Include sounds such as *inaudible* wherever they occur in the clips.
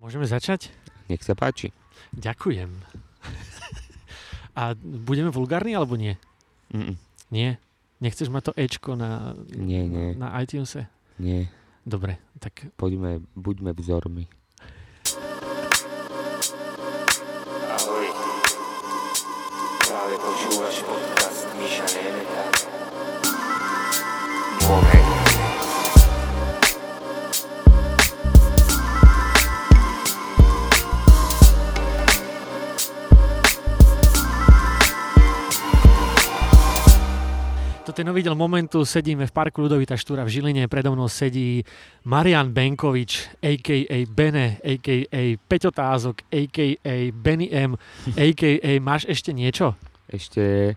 Môžeme začať? Nech sa páči. Ďakujem. A budeme vulgárni alebo nie? Mm-mm. Nie? Nechceš mať to Ečko na, Nie, nie, na iTunese? nie. Dobre, tak Poďme, buďme vzormi. Diel Momentu, sedíme v parku Ludovita Štúra v Žiline, predo mnou sedí Marian Benkovič, a.k.a. Bene, a.k.a. Peťo Tázok, a.k.a. Benny M, *laughs* a.k.a. máš ešte niečo? Ešte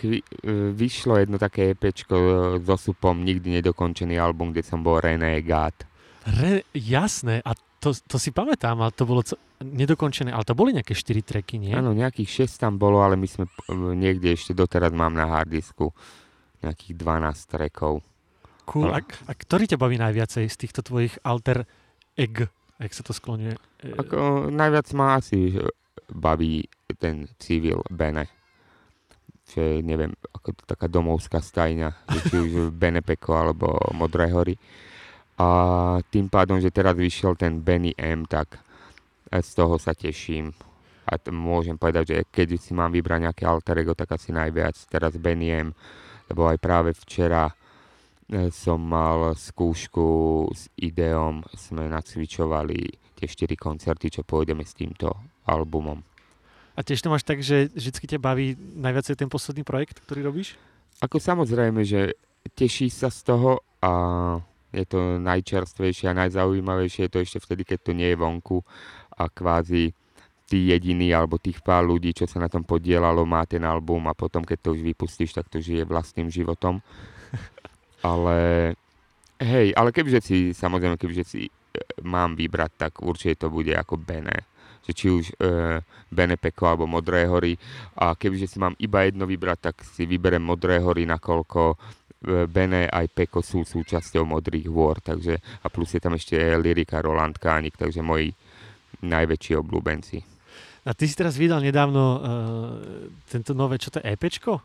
chvi- vyšlo jedno také EPčko so supom, nikdy nedokončený album, kde som bol Renegade. Re, jasné, a to, to si pamätám, ale to bolo co, nedokončené, ale to boli nejaké 4 treky, nie? Áno, nejakých 6 tam bolo, ale my sme niekde ešte doteraz mám na hardisku nejakých 12 trackov. Cool. A, Ale- a ktorý ťa baví najviacej z týchto tvojich alter egg, jak sa to skloňuje? E, Ako, najviac ma asi e, baví ten civil Bene. Čo je, neviem, ako taká domovská stajňa, či už *laughs* Benepeko alebo Modré hory. A tým pádom, že teraz vyšiel ten Benny M, tak z toho sa teším. A t- môžem povedať, že keď si mám vybrať nejaké alter ego, tak asi najviac teraz Benny M, lebo aj práve včera e, som mal skúšku s Ideom, sme nacvičovali tie 4 koncerty, čo pôjdeme s týmto albumom. A tiež to máš tak, že vždy ťa baví najviacej ten posledný projekt, ktorý robíš? Ako samozrejme, že teší sa z toho a je to najčerstvejšie a najzaujímavejšie je to ešte vtedy, keď to nie je vonku a kvázi tí jediní alebo tých pár ľudí, čo sa na tom podielalo, má ten album a potom, keď to už vypustíš, tak to žije vlastným životom. *laughs* Ale hej, ale kebyže si, samozrejme, kebyže si e, mám vybrať, tak určite to bude ako Bene. Že či už e, Bene Peko alebo Modré hory. A kebyže si mám iba jedno vybrať, tak si vyberem Modré hory, nakoľko e, Bene aj Peko sú súčasťou Modrých hôr. Takže, a plus je tam ešte lyrika Roland Kánik, takže moji najväčší obľúbenci. A ty si teraz vydal nedávno uh, tento nové, čo to je, EPčko?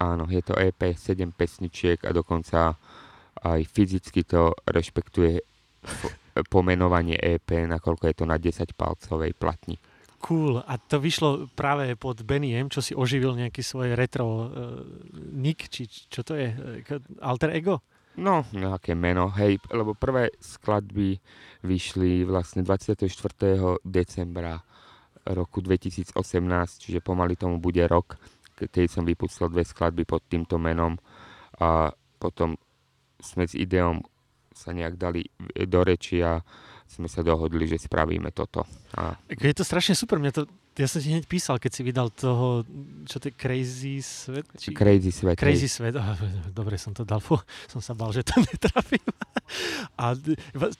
Áno, je to EP, 7 pesničiek a dokonca aj fyzicky to rešpektuje *laughs* pomenovanie EP, nakoľko je to na 10 palcovej platni. Cool. A to vyšlo práve pod Benny M, čo si oživil nejaký svoj retro uh, nick, či čo to je? Eh, Alter ego? No, nejaké meno, hej, lebo prvé skladby vyšli vlastne 24. decembra roku 2018, čiže pomaly tomu bude rok, keď som vypustil dve skladby pod týmto menom a potom sme s ideom sa nejak dali do reči a sme sa dohodli, že spravíme toto. A Je to strašne super. Mňa to, ja som ti hneď písal, keď si vydal toho, čo to je Crazy Svet? Či... crazy svet. hej. Crazy Svet. Ah, dobre som to dal, fú, som sa bal, že to *laughs* netrafím. A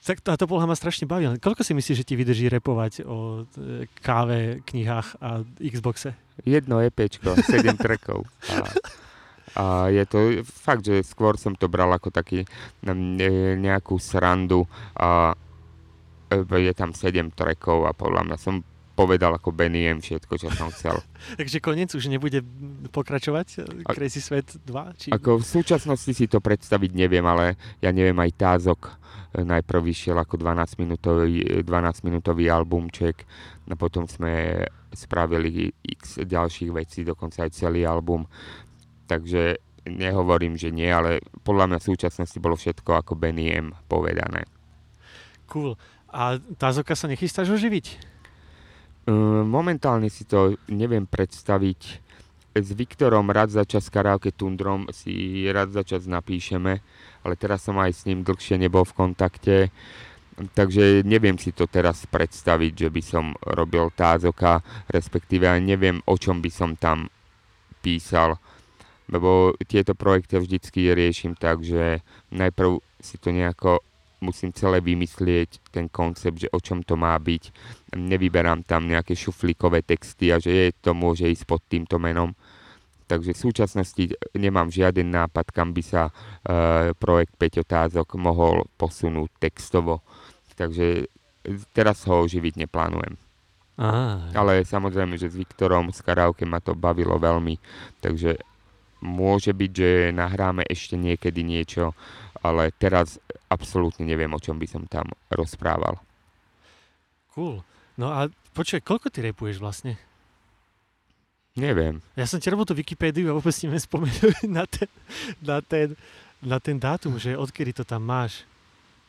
tak táto poloha ma strašne baví. Koľko si myslíš, že ti vydrží repovať o e, káve, knihách a Xboxe? Jedno EPčko, 7 trackov. A, a je to fakt, že skôr som to bral ako taký e, nejakú srandu a e, je tam 7 trackov a podľa mňa som povedal ako Benny M všetko, čo som chcel. *laughs* Takže koniec už nebude pokračovať e, A- Crazy Svet 2? Či... Ako v súčasnosti si to predstaviť neviem, ale ja neviem, aj Tázok e, najprv vyšiel ako 12-minútový, 12-minútový albumček a potom sme spravili x ďalších vecí, dokonca aj celý album. Takže nehovorím, že nie, ale podľa mňa v súčasnosti bolo všetko ako Benny M povedané. Cool. A Tázoka sa nechystáš oživiť? E, Momentálne si to neviem predstaviť. S Viktorom raz za čas karaoke Tundrom si raz za čas napíšeme, ale teraz som aj s ním dlhšie nebol v kontakte, takže neviem si to teraz predstaviť, že by som robil tázoka, respektíve aj neviem, o čom by som tam písal, lebo tieto projekty vždycky riešim tak, že najprv si to nejako musím celé vymyslieť, ten koncept, že o čom to má byť. Nevyberám tam nejaké šuflíkové texty a že je, to môže ísť pod týmto menom. Takže v súčasnosti nemám žiaden nápad, kam by sa e, projekt 5 otázok mohol posunúť textovo. Takže teraz ho oživiť neplánujem. Á, Ale samozrejme, že s Viktorom z karaoke ma to bavilo veľmi, takže môže byť, že nahráme ešte niekedy niečo, ale teraz absolútne neviem, o čom by som tam rozprával. cool. No a počkaj, koľko ty repuješ vlastne? Neviem. Ja som ti robil tú Wikipédiu a vôbec neviem spomenúť *laughs* na ten, na ten, na ten dátum, že odkedy to tam máš.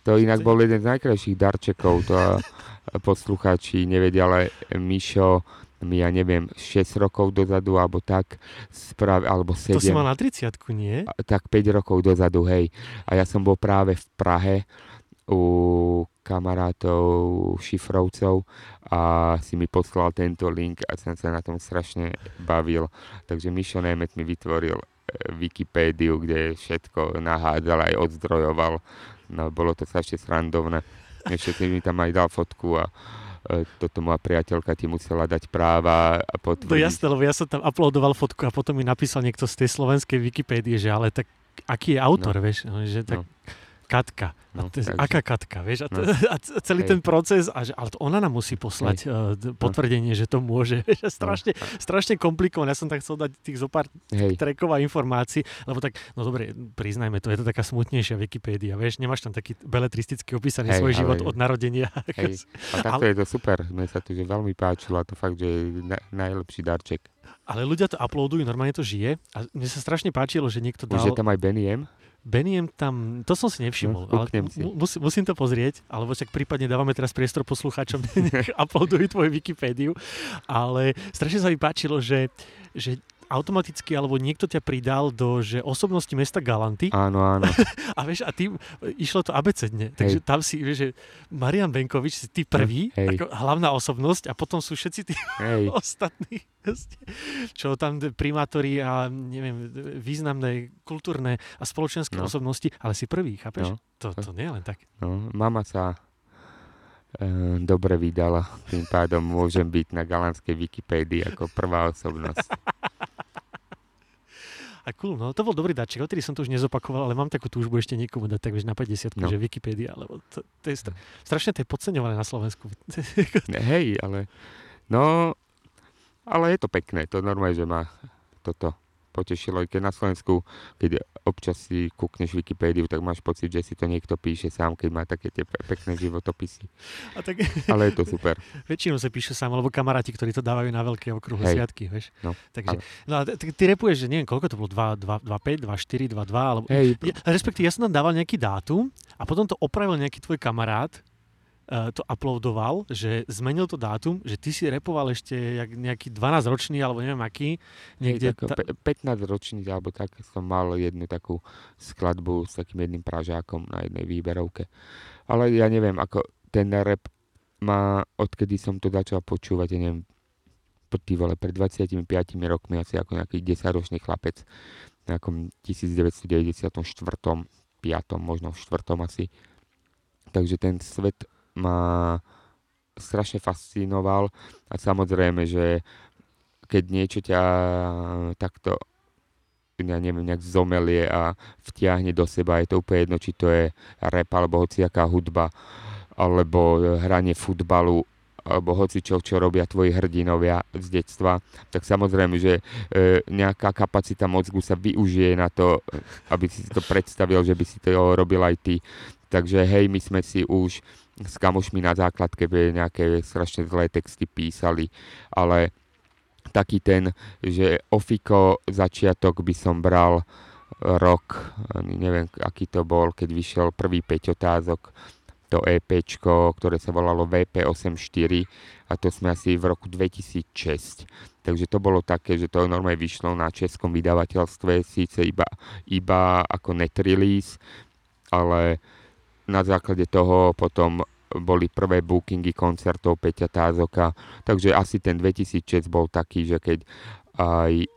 To inak bol jeden z najkrajších darčekov, to *laughs* poslucháči nevedia, ale Mišo mi, ja neviem, 6 rokov dozadu, alebo tak, sprav, alebo 7, To si mal na 30 nie? tak 5 rokov dozadu, hej. A ja som bol práve v Prahe u kamarátov šifrovcov a si mi poslal tento link a som sa na tom strašne bavil. Takže Mišo Nemet mi vytvoril e, Wikipédiu, kde všetko nahádzal aj odzdrojoval. No, bolo to strašne srandovné. Ešte si mi tam aj dal fotku a toto moja priateľka ti musela dať práva a No potvrdiť. jasné, lebo ja som tam uploadoval fotku a potom mi napísal niekto z tej slovenskej Wikipédie, že ale tak aký je autor, No. vieš, no, že tak No. Katka. A No, to, je- takže- aká Katka, vieš? A, to, No. *laughs* a celý Hej. ten proces, a že, ale to ona nám musí poslať uh, d- potvrdenie, že to môže. *laughs* A strašne, strašne komplikované. Ja som tak chcel dať tých zo pár Hej, trekov a informácií, lebo tak, no dobre, priznajme to, je to taká smutnejšia Wikipédia, vieš, nemáš tam taký beletristicky opísaný Hej, svoj ale- život od narodenia. *laughs* hej. A takto je to super. Mne sa to že veľmi páčilo a to fakt, že je na, najlepší darček. Ale ľudia to uploadujú, normálne to žije a mne sa strašne páčilo, že niekto Už je dal... tam aj Benny M? Beniem tam, to som si nevšimol, No, ale si. mu- musí, musím to pozrieť, alebo však prípadne dávame teraz priestor poslucháčom, *laughs* nech uploadujú tvoju Wikipédiu, ale strašne sa mi páčilo, že, že automaticky, alebo niekto ťa pridal do že osobnosti mesta Galanty Áno, áno. *laughs* a vieš, a tým išlo to abecedne, takže tam si, vieš, že Marian Benkovič si ty prvý, Hej. ako hlavná osobnosť a potom sú všetci tí Hej, *laughs* ostatní, čo tam primátori a neviem, významné kultúrne a spoločenské No. osobnosti, ale si prvý, chápeš? No. To, to nie je len tak. no, mama sa e, dobre vydala, tým pádom môžem byť na galanskej Wikipédii ako prvá osobnosť. *laughs* A cool, no to bol dobrý dáček, odtedy som to už nezopakoval, ale mám takú túžbu ešte niekomu dať, tak vieš, na 50, No. že Wikipédia, lebo to, to je stra- strašne to je podceňované na Slovensku. *laughs* Hej, ale no, ale je to pekné, to normálne, že ma toto potešilo, aj keď na Slovensku, keď občas si kúkneš Wikipédiu, tak máš pocit, že si to niekto píše sám, keď má také tie pe- pekné životopisy. A tak *laughs* Ale je to super. väčšinou sa píše sám, alebo kamaráti, ktorí to dávajú na veľké okrúhle Hej. sviatky, vieš. No, Takže, ale- no a ty, ty repuješ, že neviem, koľko to bolo, 2, 2, 2, 5, 2, 4, 2, 2, alebo Hej, Ja, respektíve, ja som tam dával nejaký dátum a potom to opravil nejaký tvoj kamarát, to uploadoval, že zmenil to dátum, že ty si repoval ešte jak nejaký 12-ročný, alebo neviem aký, niekde... Tak, pe- 15 ročný, alebo tak som mal jednu takú skladbu s takým jedným pražákom na jednej výberovke. Ale ja neviem, ako ten rap má, odkedy som to začal počúvať, ja neviem, ty vole, pred 25 rokmi asi ako nejaký 10-ročný chlapec v nejakom 1994 5. možno v 4. asi. Takže ten svet ma strašne fascinoval a samozrejme, že keď niečo ťa takto ja neviem, nejak zomelie a vtiahne do seba, je to úplne jedno, či to je rap alebo hociaká hudba, alebo hranie futbalu, alebo hoci čo, čo robia tvoji hrdinovia z detstva, tak samozrejme, že e, nejaká kapacita mozgu sa využije na to, aby si to predstavil, že by si to robil aj ty. Takže hej, my sme si už s kamošmi na základke nejaké strašne zlé texty písali, ale taký ten, že Ofiko začiatok by som bral rok, neviem aký to bol, keď vyšiel prvý 5 otázok, to EPčko, ktoré sa volalo VP84 a to sme asi v roku 2006. Takže to bolo také, že to normálne vyšlo na českom vydavateľstve, síce iba, iba ako net release, ale na základe toho potom boli prvé bookingy koncertov Peťa Tázoka, takže asi ten 2006 bol taký, že keď aj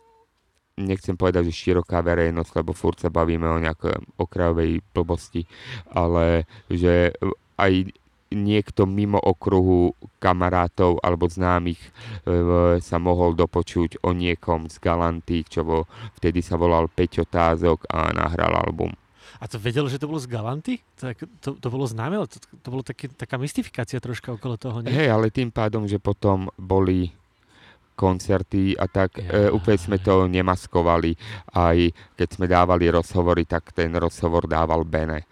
nechcem povedať, že široká verejnosť, lebo furt sa bavíme o nejakej okrajovej blbosti, ale že aj niekto mimo okruhu kamarátov alebo známych e, sa mohol dopočuť o niekom z Galanty, čo bol, vtedy sa volal Peťo Tázok a nahral album. A to vedel, že to bolo z Galanty? To, to, to bolo známe, to, to bolo také, taká mystifikácia troška okolo toho, nie? Hej, ale tým pádom, že potom boli koncerty a tak Ja. e, úplne sme to nemaskovali. Aj keď sme dávali rozhovory, tak ten rozhovor dával Bene.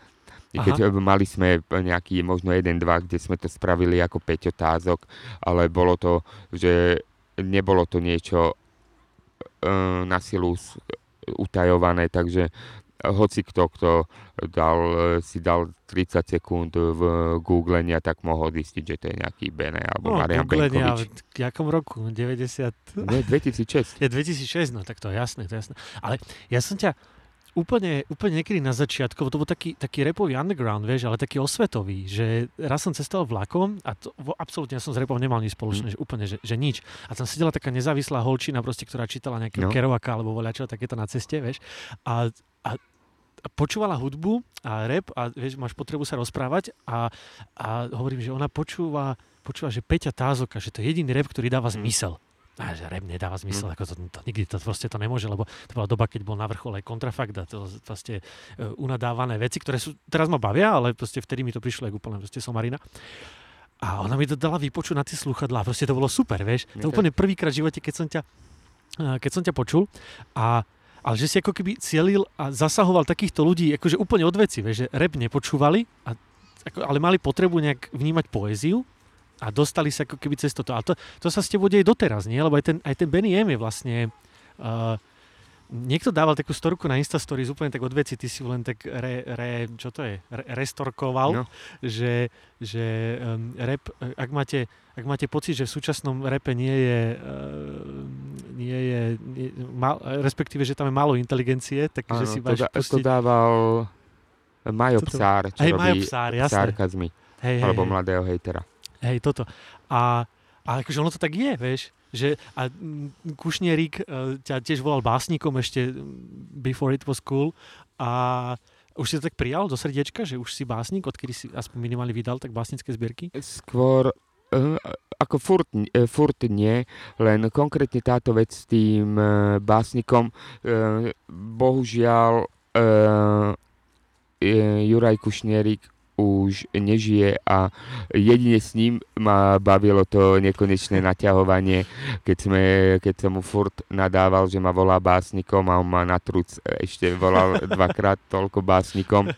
I keď e, mali sme nejaký možno jeden, dva, kde sme to spravili ako 5 otázok, ale bolo to, že nebolo to niečo e, na silu s- utajované, takže hoci kto, kto dal, si dal 30 sekúnd v googlení a tak mohol zistiť, že to je nejaký Bene alebo No, Marian googlenie, Benkovič. v jakom roku? 90... Nie, 2006. Je 2006, no tak to je jasné, to je jasné. Ale ja som ťa úplne, úplne niekedy na začiatku, to bol taký, taký repový underground, vieš, ale taký osvetový, že raz som cestoval vlakom a to, absolútne ja som s repom nemal nič spoločné, že úplne, že, že nič. A tam sedela taká nezávislá holčina, proste, ktorá čítala nejakého No. Kerouaka alebo voľačo, takéto na ceste, vieš. A a počúvala hudbu a rap a vieš, máš potrebu sa rozprávať a, a hovorím, že ona počúva, počúva, že Peťa Tázoka, že to je jediný rap, ktorý dáva Mm. zmysel. A že rap nedáva zmysel, Mm. ako to, to, nikdy to proste to nemôže, lebo to bola doba, keď bol na vrchole kontrafakt a to proste uh, unadávané veci, ktoré sú, teraz ma bavia, ale proste vtedy mi to prišlo ako úplne proste somarina. A ona mi to dala vypočuť na tie sluchadlá, proste to bolo super, vieš. To Ok. úplne prvýkrát v živote, keď som ťa, eh, keď som ťa počul a ale že si ako keby cielil a zasahoval takýchto ľudí akože úplne od veci, vieš, že rap nepočúvali, a, ako, ale mali potrebu nejak vnímať poéziu a dostali sa ako keby cez toto. A to, to sa s tebou deje doteraz, nie? Lebo aj ten, aj ten Benny M je vlastne... Uh, niekto dával takú storku na Insta Stories úplne tak od veci, ty si ju len tak re, re, čo to je, re, restorkoval, No. že, že um, rap, ak máte, ak máte pocit, že v súčasnom repe nie je, uh, nie je nie, mal, respektíve, že tam je málo inteligencie, tak že Áno, si to, máš to pustiť... dával Majo Toto- Psár, čo Hej, robí Majo Psár, sarkazmy, hej, hej, alebo hej. mladého hejtera. Hej, toto. A, a akože ono to tak je, vieš, že a mm, Kušnierik uh, ťa tiež volal básnikom ešte mm, before it was cool a už si to tak prijal do srdiečka, že už si básnik, odkedy si aspoň minimálne vydal tak básnické zbierky? Skôr uh, ako furt, uh, furt nie, len konkrétne táto vec s tým uh, básnikom, uh, bohužiaľ uh, Juraj Kušnierik už nežije a jedine s ním ma bavilo to nekonečné naťahovanie, keď, sme, keď som mu furt nadával, že ma volá básnikom a on ma na truc ešte volal *laughs* dvakrát toľko básnikom.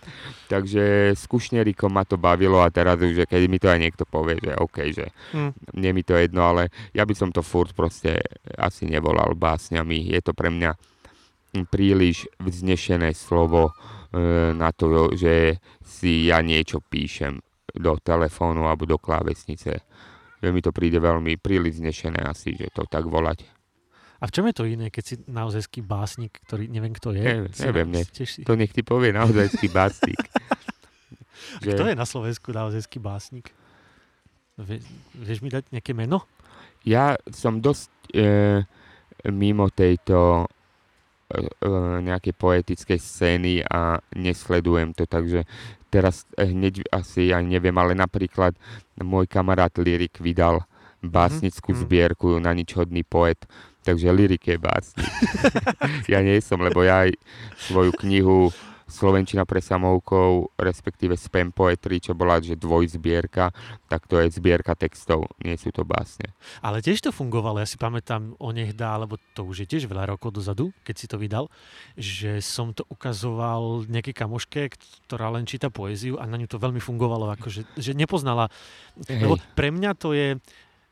Takže s Kušnerikom ma to bavilo a teraz už, keď mi to aj niekto povie, že OK, že Hm. mne mi to jedno, ale ja by som to furt proste asi nevolal básňami. Je to pre mňa príliš vznešené slovo na to, že si ja niečo píšem do telefónu alebo do klávesnice. Že mi to príde veľmi príliš vznešené asi, že to tak volať. A v čom je to iné, keď si naozajský básnik, ktorý neviem, kto je? Ne- neviem, ne. si- To nech ti povie naozajský básnik. *laughs* Kto je na Slovensku naozajský básnik? Vie, vieš mi dať nejaké meno? Ja som dosť e, mimo tejto e, e, nejakej poetickej scény a nesledujem to, takže teraz eh, hneď asi ani neviem, ale napríklad môj kamarát Lyrik vydal básnickú mhm. zbierku na nič hodný poet, takže Lyrik je básnik. *laughs* *laughs* ja nie som, lebo ja aj svoju knihu Slovenčina pre samoukov, respektíve Spam Poetry, čo bola že dvojzbierka, tak to je zbierka textov, nie sú to básne. Ale tiež to fungovalo, ja si pamätám o dá, lebo to už je tiež veľa rokov dozadu, keď si to vydal, že som to ukazoval nejakej kamoške, ktorá len číta poéziu a na ňu to veľmi fungovalo, akože, že nepoznala, Hej. lebo pre mňa to je,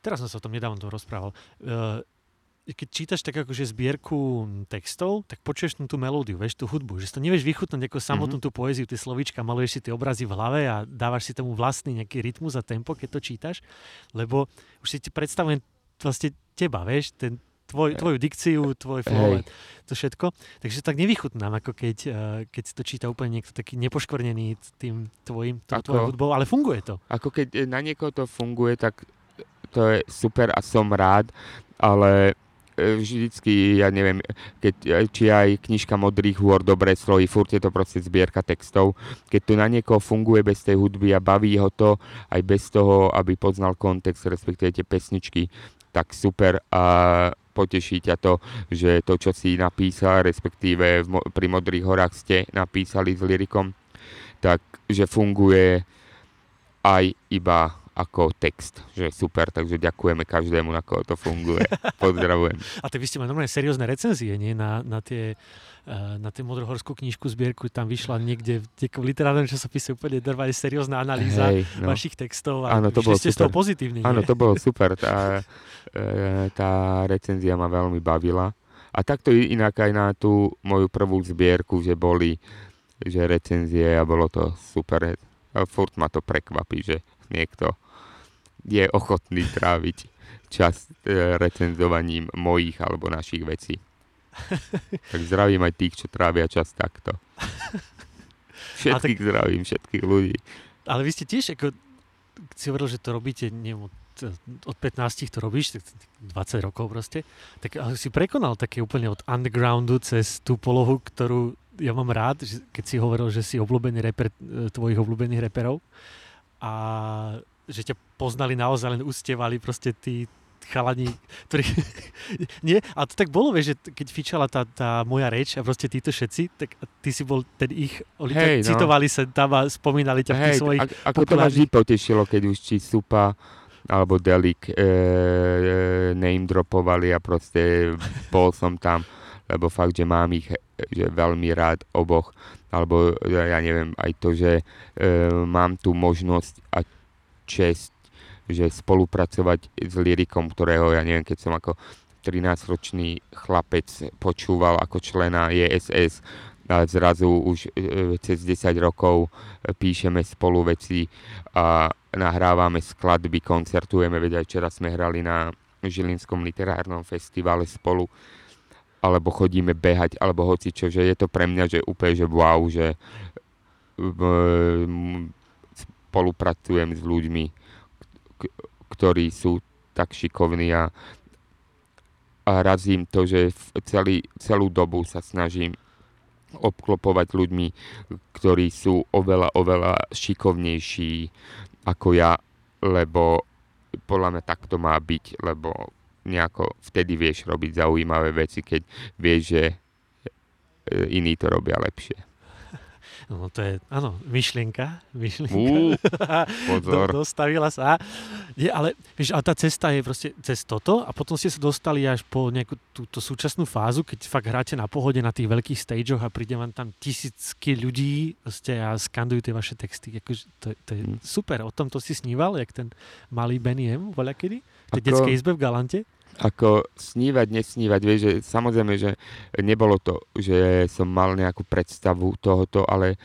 teraz som sa o tom nedávno to rozprával, uh, keď čítaš tak akože zbierku textov, tak počuješ tú, melódiu, vieš, tú hudbu, že si to nevieš vychutnať ako samotnú tú poéziu, tie slovíčka, maluješ si tie obrazy v hlave a dávaš si tomu vlastný nejaký rytmus a tempo, keď to čítaš, lebo už si ti predstavujem vlastne teba, vieš, ten tvoj, tvoju dikciu, tvoj flow, to všetko. Takže tak nevychutnám, ako keď, eh, keď si to číta úplne niekto taký nepoškvrnený tým tvojim, tou tvojou hudbou, ale funguje to. Ako keď e, na niekoho to funguje, tak to je super a som rád, ale vždycky, ja neviem, keď, e, či aj knižka Modrých hôr, Dobré slohy, furt je to proste zbierka textov. Keď to na niekoho funguje bez tej hudby a baví ho to, aj bez toho, aby poznal kontext, respektíve tie pesničky, tak super. A poteší ťa to, že to, čo si napísal, respektíve v, pri Modrých horách ste napísali s Lyrikom, tak že funguje aj iba ako text, že super, takže ďakujeme každému, na koho to funguje. *laughs* Pozdravujem. A tak vy ste mali normálne seriózne recenzie, nie? Na, na tie eh, na tú modrohorskú knižku zbierku, tam vyšla niekde v, literárnom časopise úplne normálne seriózna analýza Hej, no. vašich textov a Áno, to bolo ste z toho super. pozitívni. nie? Áno, to bolo super. Tá, e, tá recenzia ma veľmi bavila. A takto inak aj na tú moju prvú zbierku, že boli že recenzie a bolo to super. A furt ma to prekvapí, že niekto je ochotný tráviť čas e, recenzovaním mojich alebo našich vecí. *laughs* Tak zdravím aj tých, čo trávia čas takto. *laughs* Všetkých zdravím, všetkých ľudí. Ale vy ste tiež, ako si hovoril, že to robíte, neviem, od, od 15 to robíš, tak 20 rokov proste, tak ale si prekonal také úplne od undergroundu cez tú polohu, ktorú ja mám rád, že keď si hovoril, že si obľúbený reper e, tvojich obľúbených reperov a že ťa poznali naozaj len ustievali proste tí chalani, ktorí... *laughs* Nie? A to tak bolo, vieš, že keď fičala tá, tá moja reč a proste títo všetci, tak ty si bol ten ich, oni Hej, no. citovali sa tam a spomínali ťa v tých svojich ak, ako to ma vždy potešilo, keď už či Supa alebo Delik e, e, name dropovali a proste bol som tam, lebo fakt, že mám ich že veľmi rád oboch, alebo e, ja neviem, aj to, že e, mám tú možnosť a čest, že spolupracovať s lyrikom, ktorého ja neviem, keď som ako 13-ročný chlapec počúval ako člena JSS a zrazu už e, cez 10 rokov e, píšeme spolu veci a nahrávame skladby, koncertujeme, veď aj včera sme hrali na Žilinskom literárnom festivale spolu alebo chodíme behať, alebo hoci čo, že je to pre mňa, že úplne, že wow, že spolupracujem s ľuďmi, ktorí sú tak šikovní a, a razím to, že celý, celú dobu sa snažím obklopovať ľuďmi, ktorí sú oveľa, oveľa šikovnejší ako ja, lebo podľa mňa tak to má byť, lebo nejako vtedy vieš robiť zaujímavé veci, keď vieš, že e, iní to robia lepšie. No to je, áno, myšlienka. myšlienka. Ú, *laughs* Do, pozor. dostavila sa. Nie, ale, vieš, ale tá cesta je proste cez toto a potom ste sa dostali až po nejakú túto súčasnú fázu, keď fakt hráte na pohode na tých veľkých stageoch a príde vám tam tisícky ľudí proste a skandujú tie vaše texty. Akože to, to je Hm. super. O tom to si sníval, jak ten malý Benny M, voľa kedy? V tej detskej izbe v Galante? Ako snívať, nesnívať, vieš, že samozrejme, že nebolo to, že som mal nejakú predstavu tohoto, ale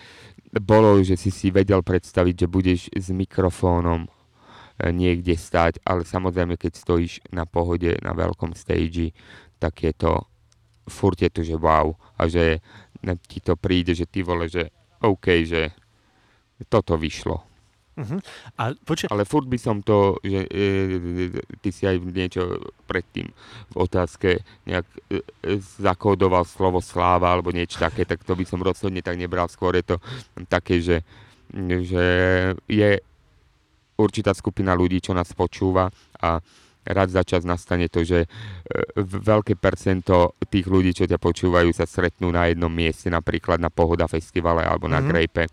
bolo, že si si vedel predstaviť, že budeš s mikrofónom e, niekde stať, ale samozrejme, keď stojíš na pohode, na veľkom stage, tak je to, furt je to, že wow, a že ti to príde, že ty vole, že OK, že toto vyšlo. Uh-huh. A počkaj, Ale furt by som to, že e, ty si aj niečo predtým v otázke nejak e, e, zakódoval slovo sláva alebo niečo také, tak to by som rozhodne tak nebral. Skôr je to také, že, že je určitá skupina ľudí, čo nás počúva a raz za čas nastane to, že e, veľké percento tých ľudí, čo ťa počúvajú, sa stretnú na jednom mieste, napríklad na Pohoda festivale alebo na Mhm. Grape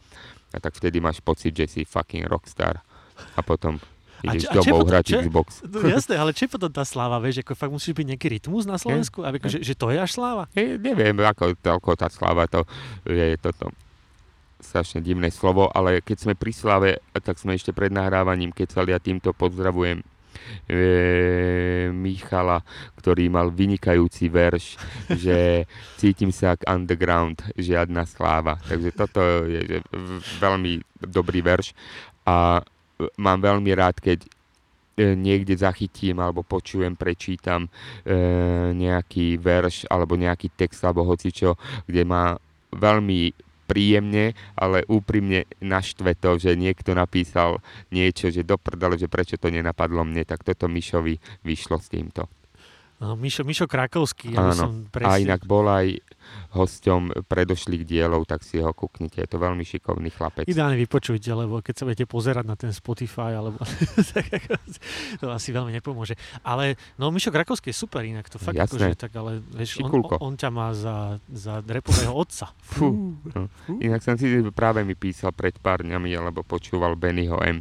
a tak vtedy máš pocit, že si fucking rockstar a potom ideš a čo je domov hrať je- Xbox. *laughs* no, jasné, ale čo je potom tá sláva, vieš, ako fakt musíš byť nejaký rytmus na Slovensku, aby, že, že to je až sláva? Hej, neviem, ako, ako tá sláva, to je toto strašne divné slovo, ale keď sme pri slave, tak sme ešte pred nahrávaním kecali a týmto pozdravujem e, Michala, ktorý mal vynikajúci verš, že cítim sa ako underground, žiadna sláva. Takže toto je že veľmi dobrý verš a e, mám veľmi rád, keď e, niekde zachytím alebo počujem, prečítam e, nejaký verš alebo nejaký text alebo hocičo, kde má veľmi príjemne, ale úprimne naštve to, že niekto napísal niečo, že do prdele, že prečo to nenapadlo mne, tak toto Mišovi vyšlo s týmto. No, Mišo, Mišo Krakovský, aby Áno. som A presne... inak bol aj hosťom predošlých dielov, tak si ho kúknite. Je to veľmi šikovný chlapec. Ideálne vypočujte, lebo keď sa budete pozerať na ten Spotify, alebo *laughs* tak to asi veľmi nepomôže. Ale no Mišo Krakovský je super inak, to fakt Jasné. akože tak, ale vieš, on, on, ťa má za, za repového otca. *laughs* Fú. No. Inak som si práve mi písal pred pár dňami, alebo počúval Bennyho M.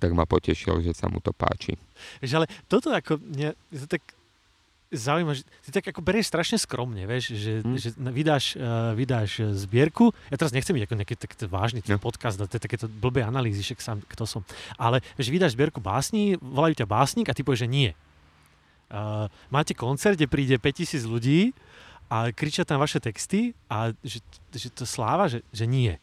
Tak ma potešil, že sa mu to páči. Vieš, ale toto ako, mňa, to tak zaujíma, že ty tak ako berieš strašne skromne, vieš, že, Hm. že vydáš, uh, vydáš eh, zbierku, ja teraz nechcem byť ako nejaký tak vážny No. podcast, to je takéto blbé analýzy, však sám kto som, ale že vydáš zbierku básni, volajú ťa básnik a ty povieš, že nie. Uh, máte koncert, kde príde 5000 ľudí a kričia tam vaše texty a že, že to sláva, že, že nie.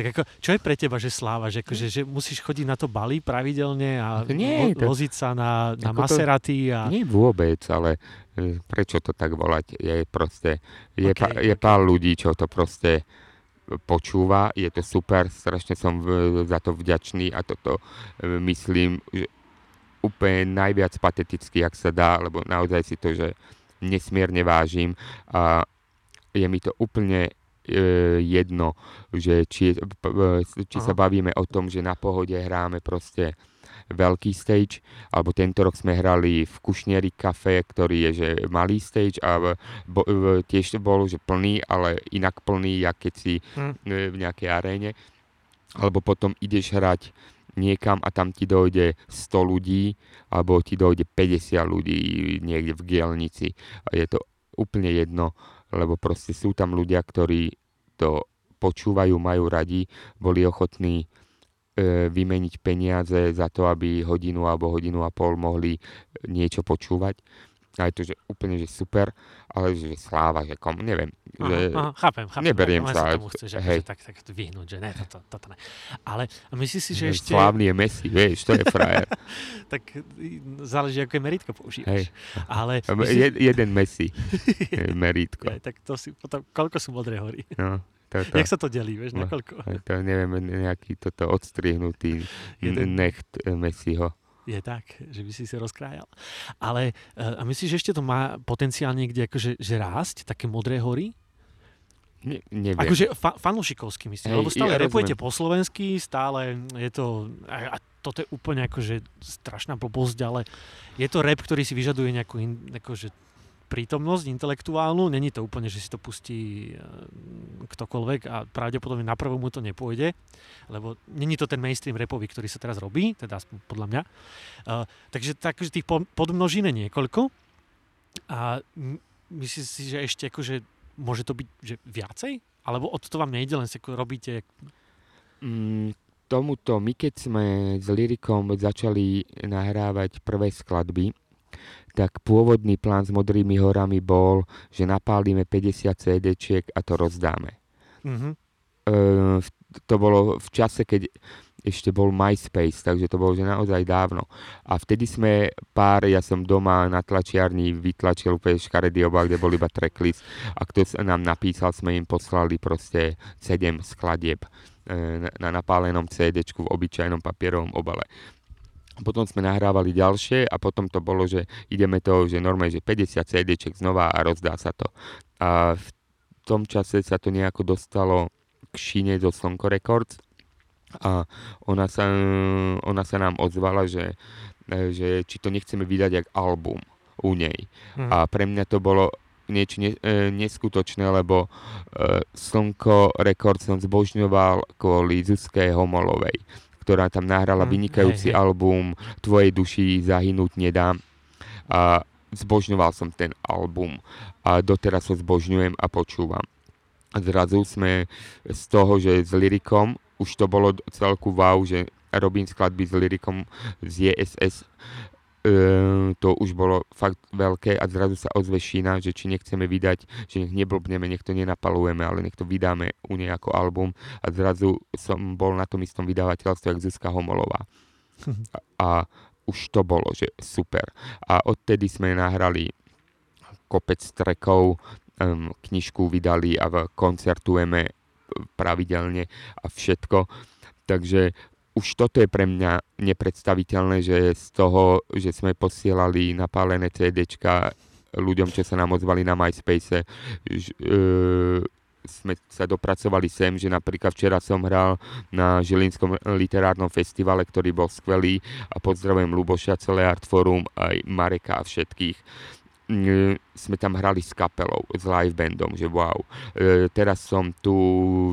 Tak ako, čo je pre teba, že sláva? Že, že, že musíš chodiť na to balí pravidelne a Nie, vo- to- voziť sa na, na Maserati a... Nie vôbec, ale e, prečo to tak volať? Je proste, je, Ok, pa, je ok. pár ľudí, čo to proste počúva, je to super, strašne som v, za to vďačný a toto e, myslím, že úplne najviac pateticky, ak sa dá, lebo naozaj si to, že nesmierne vážim a je mi to úplne jedno, že či, p- p- či sa bavíme o tom, že na pohode hráme proste veľký stage, alebo tento rok sme hrali v Kušnieri kafe, ktorý je že malý stage a bo, tiež bolo, že plný, ale inak plný, jak keď si Hm. e, v nejakej aréne. Alebo potom ideš hrať niekam a tam ti dojde 100 ľudí, alebo ti dojde 50 ľudí niekde v Gielnici. A je to úplne jedno, lebo proste sú tam ľudia, ktorí to počúvajú, majú radi, boli ochotní e, vymeniť peniaze za to, aby hodinu alebo hodinu a pol mohli e, niečo počúvať. Je to, že úplne, že super, ale že sláva, že kom, neviem. že, Aha, aha, chápem, chápem. neberiem sa, tomu chceš hej. akože tak, tak to vyhnúť, že ne, toto, toto ne. Ale myslíš si, že že ešte, Slávny je Messi, vieš, to je frajer. *laughs* tak záleží, je meritko používaš. Hej. Ale Je, myslíš, jeden Messi, *laughs* je merítko. ja, tak to si potom, koľko sú modré hory? No, to, *laughs* to, Jak sa to delí, vieš, No. koľko? to neviem, nejaký toto odstrihnutý Jeden. necht Messiho. Je tak, že by si si rozkrájal. Ale e, a myslíš, že ešte to má potenciál niekde akože, že rásť, také modré hory? Ne, neviem. Akože fa- fanúšikovsky myslím, Hej, lebo stále ja repujete rozumiem. po slovensky, stále je to, a, a toto je úplne akože strašná blbosť, ale je to rap, ktorý si vyžaduje nejakú in, akože prítomnosť intelektuálnu, není to úplne, že si to pustí e, ktokoľvek a pravdepodobne na prvom mu to nepôjde, lebo není to ten mainstream rapový, ktorý sa teraz robí, teda podľa mňa. Uh, takže takže tých po- podmnožín je niekoľko a m- myslíš si, že ešte akože môže to byť že viacej? Alebo od to vám nejde, len si robíte... Mm, tomuto, my keď sme s Lyrikom začali nahrávať prvé skladby, tak pôvodný plán s Modrými horami bol, že napálime 50 CDčiek a to rozdáme. Mhm. E, to bolo v čase, keď ešte bol MySpace, takže to bolo že naozaj dávno. A vtedy sme pár, ja som doma na tlačiarni vytlačil úplne škaredý obal, kde bol iba tracklist a kto sa nám napísal, sme im poslali proste 7 skladieb e, na, na napálenom CD v obyčajnom papierovom obale. Potom sme nahrávali ďalšie a potom to bolo, že ideme to, že normálne, že 50 CD znova a rozdá sa to. A v tom čase sa to nejako dostalo k Šine do Slnko Records a ona sa, ona sa nám ozvala, že, že či to nechceme vydať jak album u nej. Mhm. A pre mňa to bolo niečo ne, e, neskutočné, lebo e, Slnko Records som zbožňoval kvôli Zuzke Homolovej, ktorá tam nahrala Mm, vynikajúci hej, hej. album Tvojej duši zahynúť nedám. A zbožňoval som ten album a doteraz ho zbožňujem a počúvam. A zrazu sme z toho, že s lyrikom, už to bolo celku wow, že robím skladby s lyrikom z JSS, to už bolo fakt veľké a zrazu sa ozve Šína, že či nechceme vydať, že nech neblbneme, nech to nenapalujeme, ale nech to vydáme u nej ako album a zrazu som bol na tom istom vydavateľstve, jak Zuzka Homolová. *laughs* A, a už to bolo, že super. A odtedy sme nahrali kopec trekov, um, knižku vydali a v- koncertujeme e, pravidelne a všetko. Takže už toto je pre mňa nepredstaviteľné, že z toho, že sme posielali napálené CDčka ľuďom, čo sa nám ozvali na MySpace, ž, e, sme sa dopracovali sem, že napríklad včera som hral na Žilinskom literárnom festivale, ktorý bol skvelý a pozdravujem Luboša, celé Art aj Mareka a všetkých sme tam hrali s kapelou, s live bandom, že wow. E, teraz som tu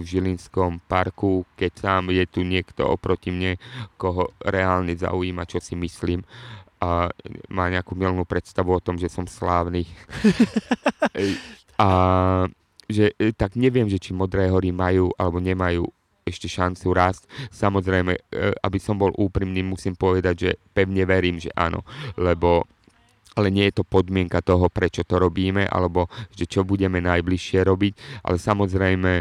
v Žilinskom parku, keď tam je tu niekto oproti mne, koho reálne zaujíma, čo si myslím a má nejakú milnú predstavu o tom, že som slávny. *laughs* A že e, tak neviem, že či Modré hory majú alebo nemajú ešte šancu rásť. Samozrejme, e, aby som bol úprimný, musím povedať, že pevne verím, že áno, lebo ale nie je to podmienka toho, prečo to robíme, alebo že čo budeme najbližšie robiť, ale samozrejme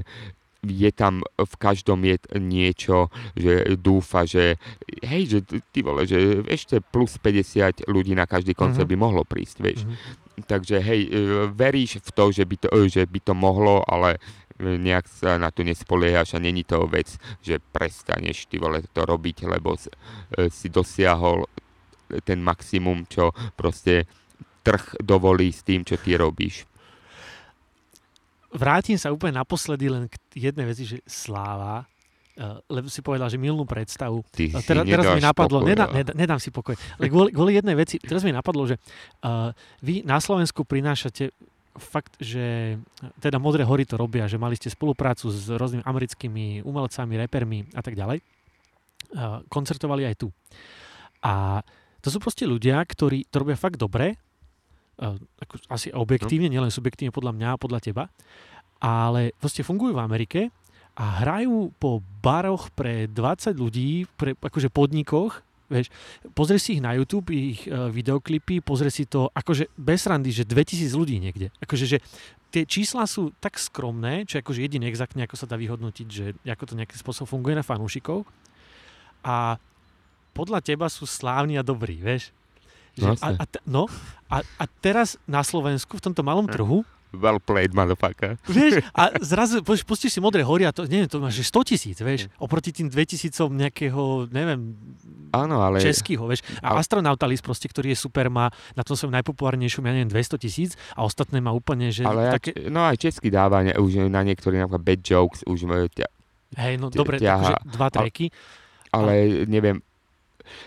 je tam v každom je niečo, že dúfa, že hej, že ty vole, že ešte plus 50 ľudí na každý koncert mm-hmm. by mohlo prísť, vieš. Mm-hmm takže hej, e, veríš v to, že by to, e, že by to mohlo, ale e, nejak sa na to nespoliehaš a není to vec, že prestaneš ty vole to robiť, lebo si dosiahol ten maximum, čo proste trh dovolí s tým, čo ty robíš. Vrátim sa úplne naposledy len k jednej veci, že sláva Eh, lebo si povedal, že milnú predstavu. Ty eh, teraz, teraz mi napadlo, pokoj, nedá, nedá, nedám si pokoj, ale kvôli, kvôli jednej veci, teraz mi napadlo, že uh, vy na Slovensku prinášate fakt, že teda Modré hory to robia, že mali ste spoluprácu s rôznymi americkými umelcami, repermi a tak ďalej. Koncertovali aj tu. A to sú proste ľudia, ktorí to robia fakt dobre, ako asi objektívne, nielen subjektívne podľa mňa a podľa teba, ale proste fungujú v Amerike a hrajú po baroch pre 20 ľudí, pre akože podnikoch, vieš, pozri si ich na YouTube, ich uh, videoklipy, pozri si to, akože bez randy, že 2000 ľudí niekde. Akože, že tie čísla sú tak skromné, čo akože jediný exaktne, ako sa dá vyhodnotiť, že ako to nejakým spôsobom funguje na fanúšikov. A podľa teba sú slávni a dobrí, vieš. Že, no, a, a, no a, a teraz na Slovensku, v tomto malom trhu, well played, motherfucker. Vieš, a *laughs* zrazu pustíš si Modré hory a to, neviem, to máš 100 tisíc, vieš, oproti tým 2000 nejakého, neviem, Áno, ale... českýho, vieš. A ale... Astronautalis proste, ktorý je super, má na tom svojom najpopulárnejšom, ja neviem, 200 tisíc a ostatné má úplne, že... Ale také... aj, no aj český dáva ne, už na niektorých napríklad bad jokes, už ťa, Hej, no dobre, takže dva treky. Ale, ale neviem,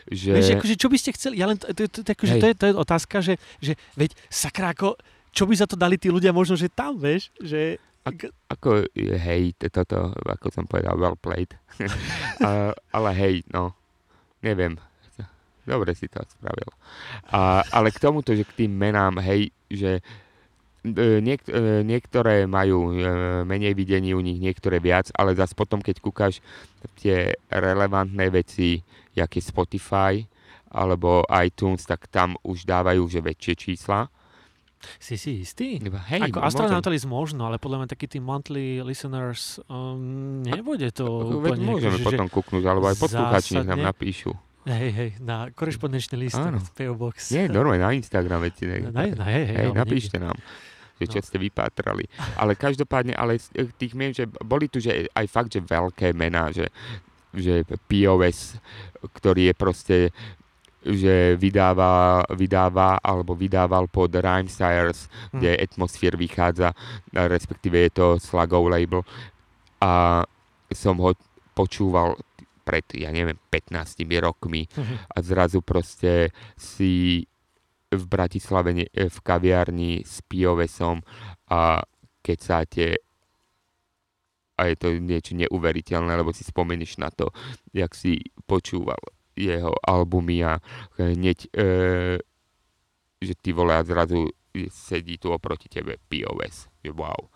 že... Vieš, akože, čo by ste chceli? Ja len, to, to, to, akože, to, je, to je otázka, že, že veď sakra, ako, čo by za to dali tí ľudia možno, že tam, vieš, že... Ako, ako hej, toto, ako som povedal, well played. *laughs* a, ale hej, no, neviem. Dobre si to spravil. A, ale k tomuto, že k tým menám, hej, že e, niek- e, niektoré majú e, menej videní u nich, niektoré viac, ale zase potom, keď kúkaš tie relevantné veci, jak je Spotify alebo iTunes, tak tam už dávajú že väčšie čísla si si istý? Hej, Ako astronautalis možno, ale podľa mňa taký tí monthly listeners um, nebude to Veď úplne... môžeme že, potom kúknúť, alebo aj poslucháči nech nám napíšu. Hej, hej, na korešpondenčný list, PO Box. Nie, normálne na Instagrame. Ti ne, na, na, hej, hej, hej, napíšte niekde. nám že čo no. ste vypátrali. Ale každopádne, ale tých mien, že boli tu že aj fakt, že veľké mená, že, že POS, ktorý je proste že vydáva, vydáva alebo vydával pod Rhymesayers, hmm. kde Atmosphere vychádza, respektíve je to Slagov label a som ho počúval pred, ja neviem, 15 rokmi hmm. a zrazu proste si v Bratislave v kaviarni s Piovesom a keď sa tie a je to niečo neuveriteľné, lebo si spomenieš na to, jak si počúval jeho albumy a hneď, e, že ty vole a zrazu sedí tu oproti tebe POS, wow.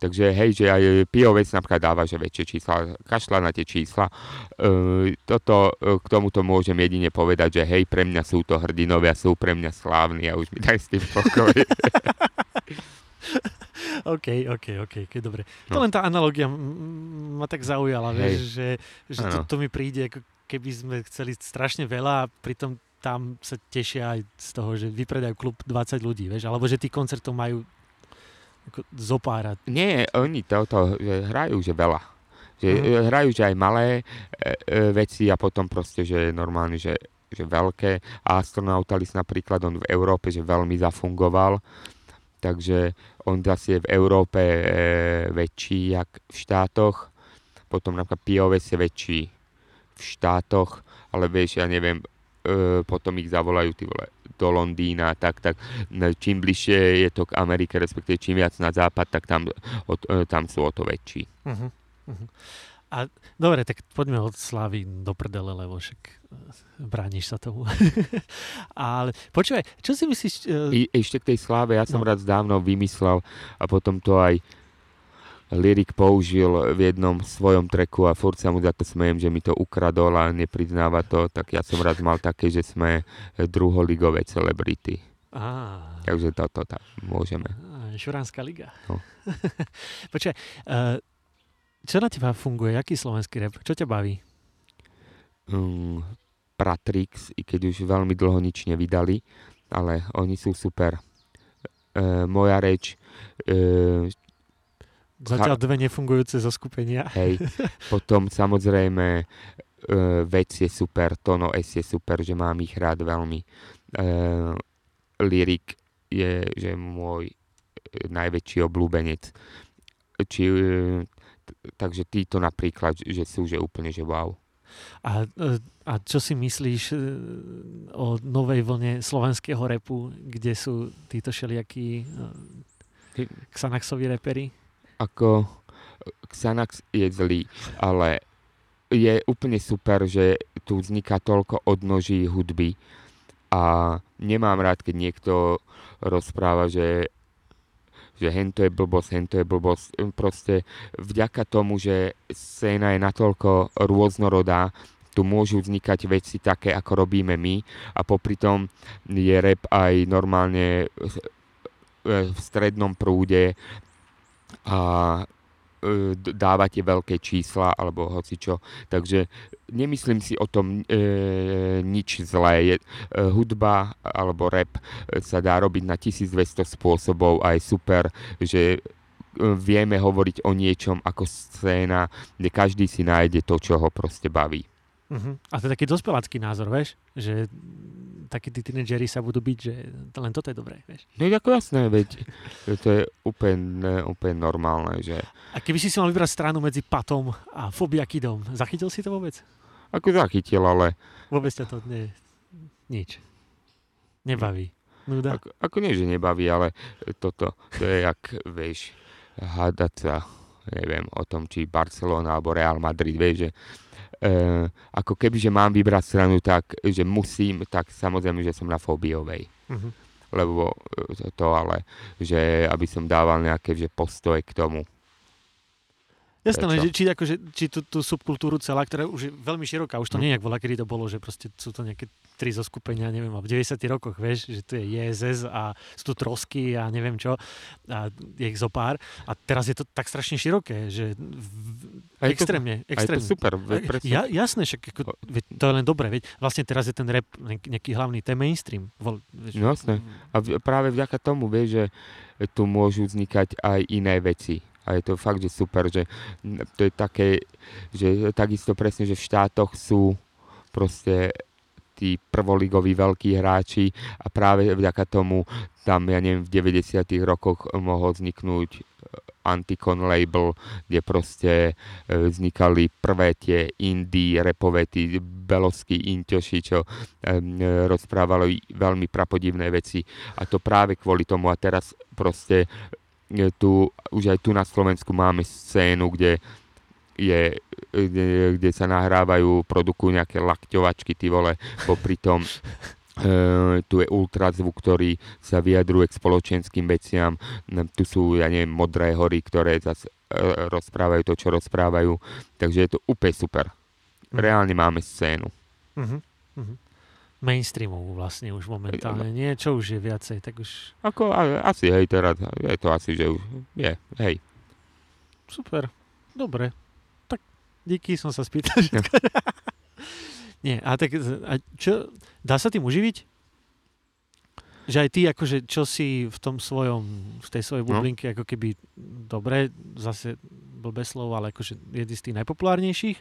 Takže hej, že aj POS napríklad dáva, že väčšie čísla, kašľa na tie čísla. E, toto, e, k tomuto môžem jedine povedať, že hej, pre mňa sú to hrdinovia, sú pre mňa slávni a už mi daj s tým pokoj. *laughs* OK, OK, OK, dobre. No. To len tá analogia ma tak zaujala, vieš, že, že to, to mi príde ako keby sme chceli strašne veľa a pritom tam sa tešia aj z toho, že vypredajú klub 20 ľudí, vieš, alebo že tých koncertov majú zopárať. Nie, oni toto že hrajú, že veľa. Že mm. hrajú, že aj malé e, e, veci a potom proste, že normálne, že, že veľké. Astronautalis napríklad, on v Európe, že veľmi zafungoval. Takže on zase je v Európe e, väčší jak v štátoch. Potom napríklad POS je väčší v štátoch, ale vieš, ja neviem, e, potom ich zavolajú ty vole, do Londýna, tak, tak čím bližšie je to k Amerike, respektíve čím viac na západ, tak tam, od, e, tam sú o to väčší. Uh-huh. Uh-huh. A dobre, tak poďme od Slavy do prdele, lebo však eh, brániš sa tomu. *laughs* Ale počúvaj, čo si myslíš... Uh, I, ešte k tej sláve, ja som No. raz dávno vymyslel a potom to aj Lyrik použil v jednom svojom treku a furt sa mu za to smejem, že mi to ukradol a nepriznáva to, tak ja som raz mal také, že sme druholigové celebrity. á, Takže toto tak môžeme. á, Šuránska liga. No. *laughs* počúvaj, uh, čo na teba funguje? Aký slovenský rap? Čo ťa baví? Um, Pratrix, i keď už veľmi dlho nič nevydali, ale oni sú super. E, moja reč, e, Zatiaľ dve nefungujúce zoskupenia. Hej. Potom samozrejme e, vec je super, Tono S je super, že mám ich rád veľmi. E, Lyrik je že môj e, najväčší obľúbenec. Či, e, takže títo napríklad, že sú že úplne, že wow. A, a čo si myslíš e, o novej vlne slovenského repu, kde sú títo všelijakí e, Xanaxoví repery? Ako Xanax je zlý, ale je úplne super, že tu vzniká toľko odnoží hudby a nemám rád, keď niekto rozpráva, že že hento je blbosť, hento je blbosť. Proste vďaka tomu, že scéna je natoľko rôznorodá, tu môžu vznikať veci také, ako robíme my a popri tom je rap aj normálne e, v strednom prúde a e, dávate veľké čísla alebo hocičo. Takže nemyslím si o tom e, nič zlé. Je, e, hudba alebo rap e, sa dá robiť na 1200 spôsobov a je super, že e, vieme hovoriť o niečom ako scéna, kde každý si nájde to, čo ho proste baví. Uh-huh. A to je taký dospelácky názor, vieš? Že takí tí tínedžeri sa budú byť, že len toto je dobré, vieš? No ako jasné, veď to je úplne, úplne normálne, že A keby si si mal vybrať stranu medzi Patom a Fobiakidom, zachytil si to vôbec? ako zachytil, ale Vôbec ťa to nie, nič. Nebaví. Nuda. Ako, ako nie, že nebaví, ale toto, to je jak, vieš, hádať sa, neviem, o tom, či Barcelona alebo Real Madrid, vieš, že ako keby, že mám vybrať stranu tak, že musím, tak samozrejme, že som na fóbiovej. Uh-huh. Lebo e, to, to ale, že aby som dával nejaké že postoje k tomu. Jasné, Prečo? že či, akože, či tú, tú subkultúru celá, ktorá už je veľmi široká, už to Hm. nie je, bola, kedy to bolo, že proste sú to nejaké tri zoskupenia, neviem, a v 90 rokoch, vieš, že tu je JSS a sú tu trosky a neviem čo, a je ich zo pár. A teraz je to tak strašne široké, že v, A je to- extrémne, A je to extrémne. super, veď. Ja, jasné, však ako, veď, to je len dobré, veď vlastne teraz je ten rap nejaký hlavný, ten mainstream. Vol, vieš, No jasné. A v, práve vďaka tomu, vieš, že tu môžu vznikať aj iné veci. A je to fakt, že super, že to je také, že takisto presne, že v štátoch sú proste tí prvoligoví veľkí hráči a práve vďaka tomu tam, ja neviem, v 90 rokoch mohol vzniknúť e, Anticon label, kde proste e, vznikali prvé tie indie repové, tí belovskí inťoši, čo rozprávali veľmi prapodivné veci. A to práve kvôli tomu. A teraz proste e, tu, už aj tu na Slovensku máme scénu, kde je, kde, kde sa nahrávajú, produkujú nejaké lakťovačky, ty vole, popri tom *laughs* e, tu je ultrazvuk, ktorý sa vyjadruje k spoločenským veciam, tu sú, ja neviem, modré hory, ktoré zase rozprávajú to, čo rozprávajú, takže je to úplne super. Mhm. Reálne máme scénu. Uh-huh. Uh-huh. Mainstreamovú vlastne už momentálne. Nie, čo už je viacej, tak už Ako, asi, hej, teraz je to asi, že už je, hej. super. Dobre. Tak díky, som sa spýtal. *laughs* No. *laughs* Nie, a tak a čo, dá sa tým uživiť? že aj ty, akože, čo si v tom svojom, v tej svojej No. bublinke, ako keby, dobre, zase blbé slovo, ale akože jedný z tých najpopulárnejších,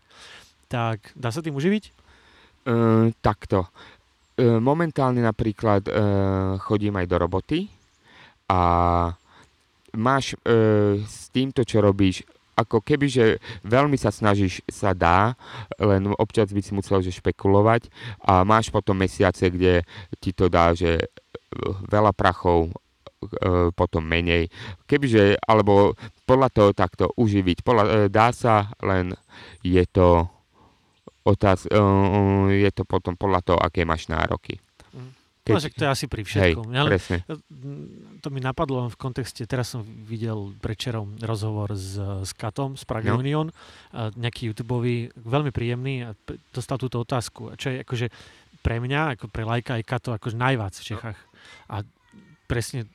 tak dá sa tým uživiť? Uh, takto. Uh, momentálne napríklad uh, chodím aj do roboty a máš uh, s týmto, čo robíš, ako keby, že veľmi sa snažíš, sa dá, len občas by si musel že špekulovať a máš potom mesiace, kde ti to dá, že eh, veľa prachov, eh, potom menej. Kebyže, alebo podľa toho takto uživiť. Podľa, eh, dá sa, len je to otáz, eh, je to potom podľa toho, aké máš nároky. Keď... No, však to je asi pri hej, všetkom. Ja len- presne. to mi napadlo v kontexte, teraz som videl prečerom rozhovor s, s Katom z Praga No. Union, nejaký YouTubeový, veľmi príjemný a dostal túto otázku, čo je akože pre mňa, ako pre lajka aj Kato, akože najviac v Čechách. A presne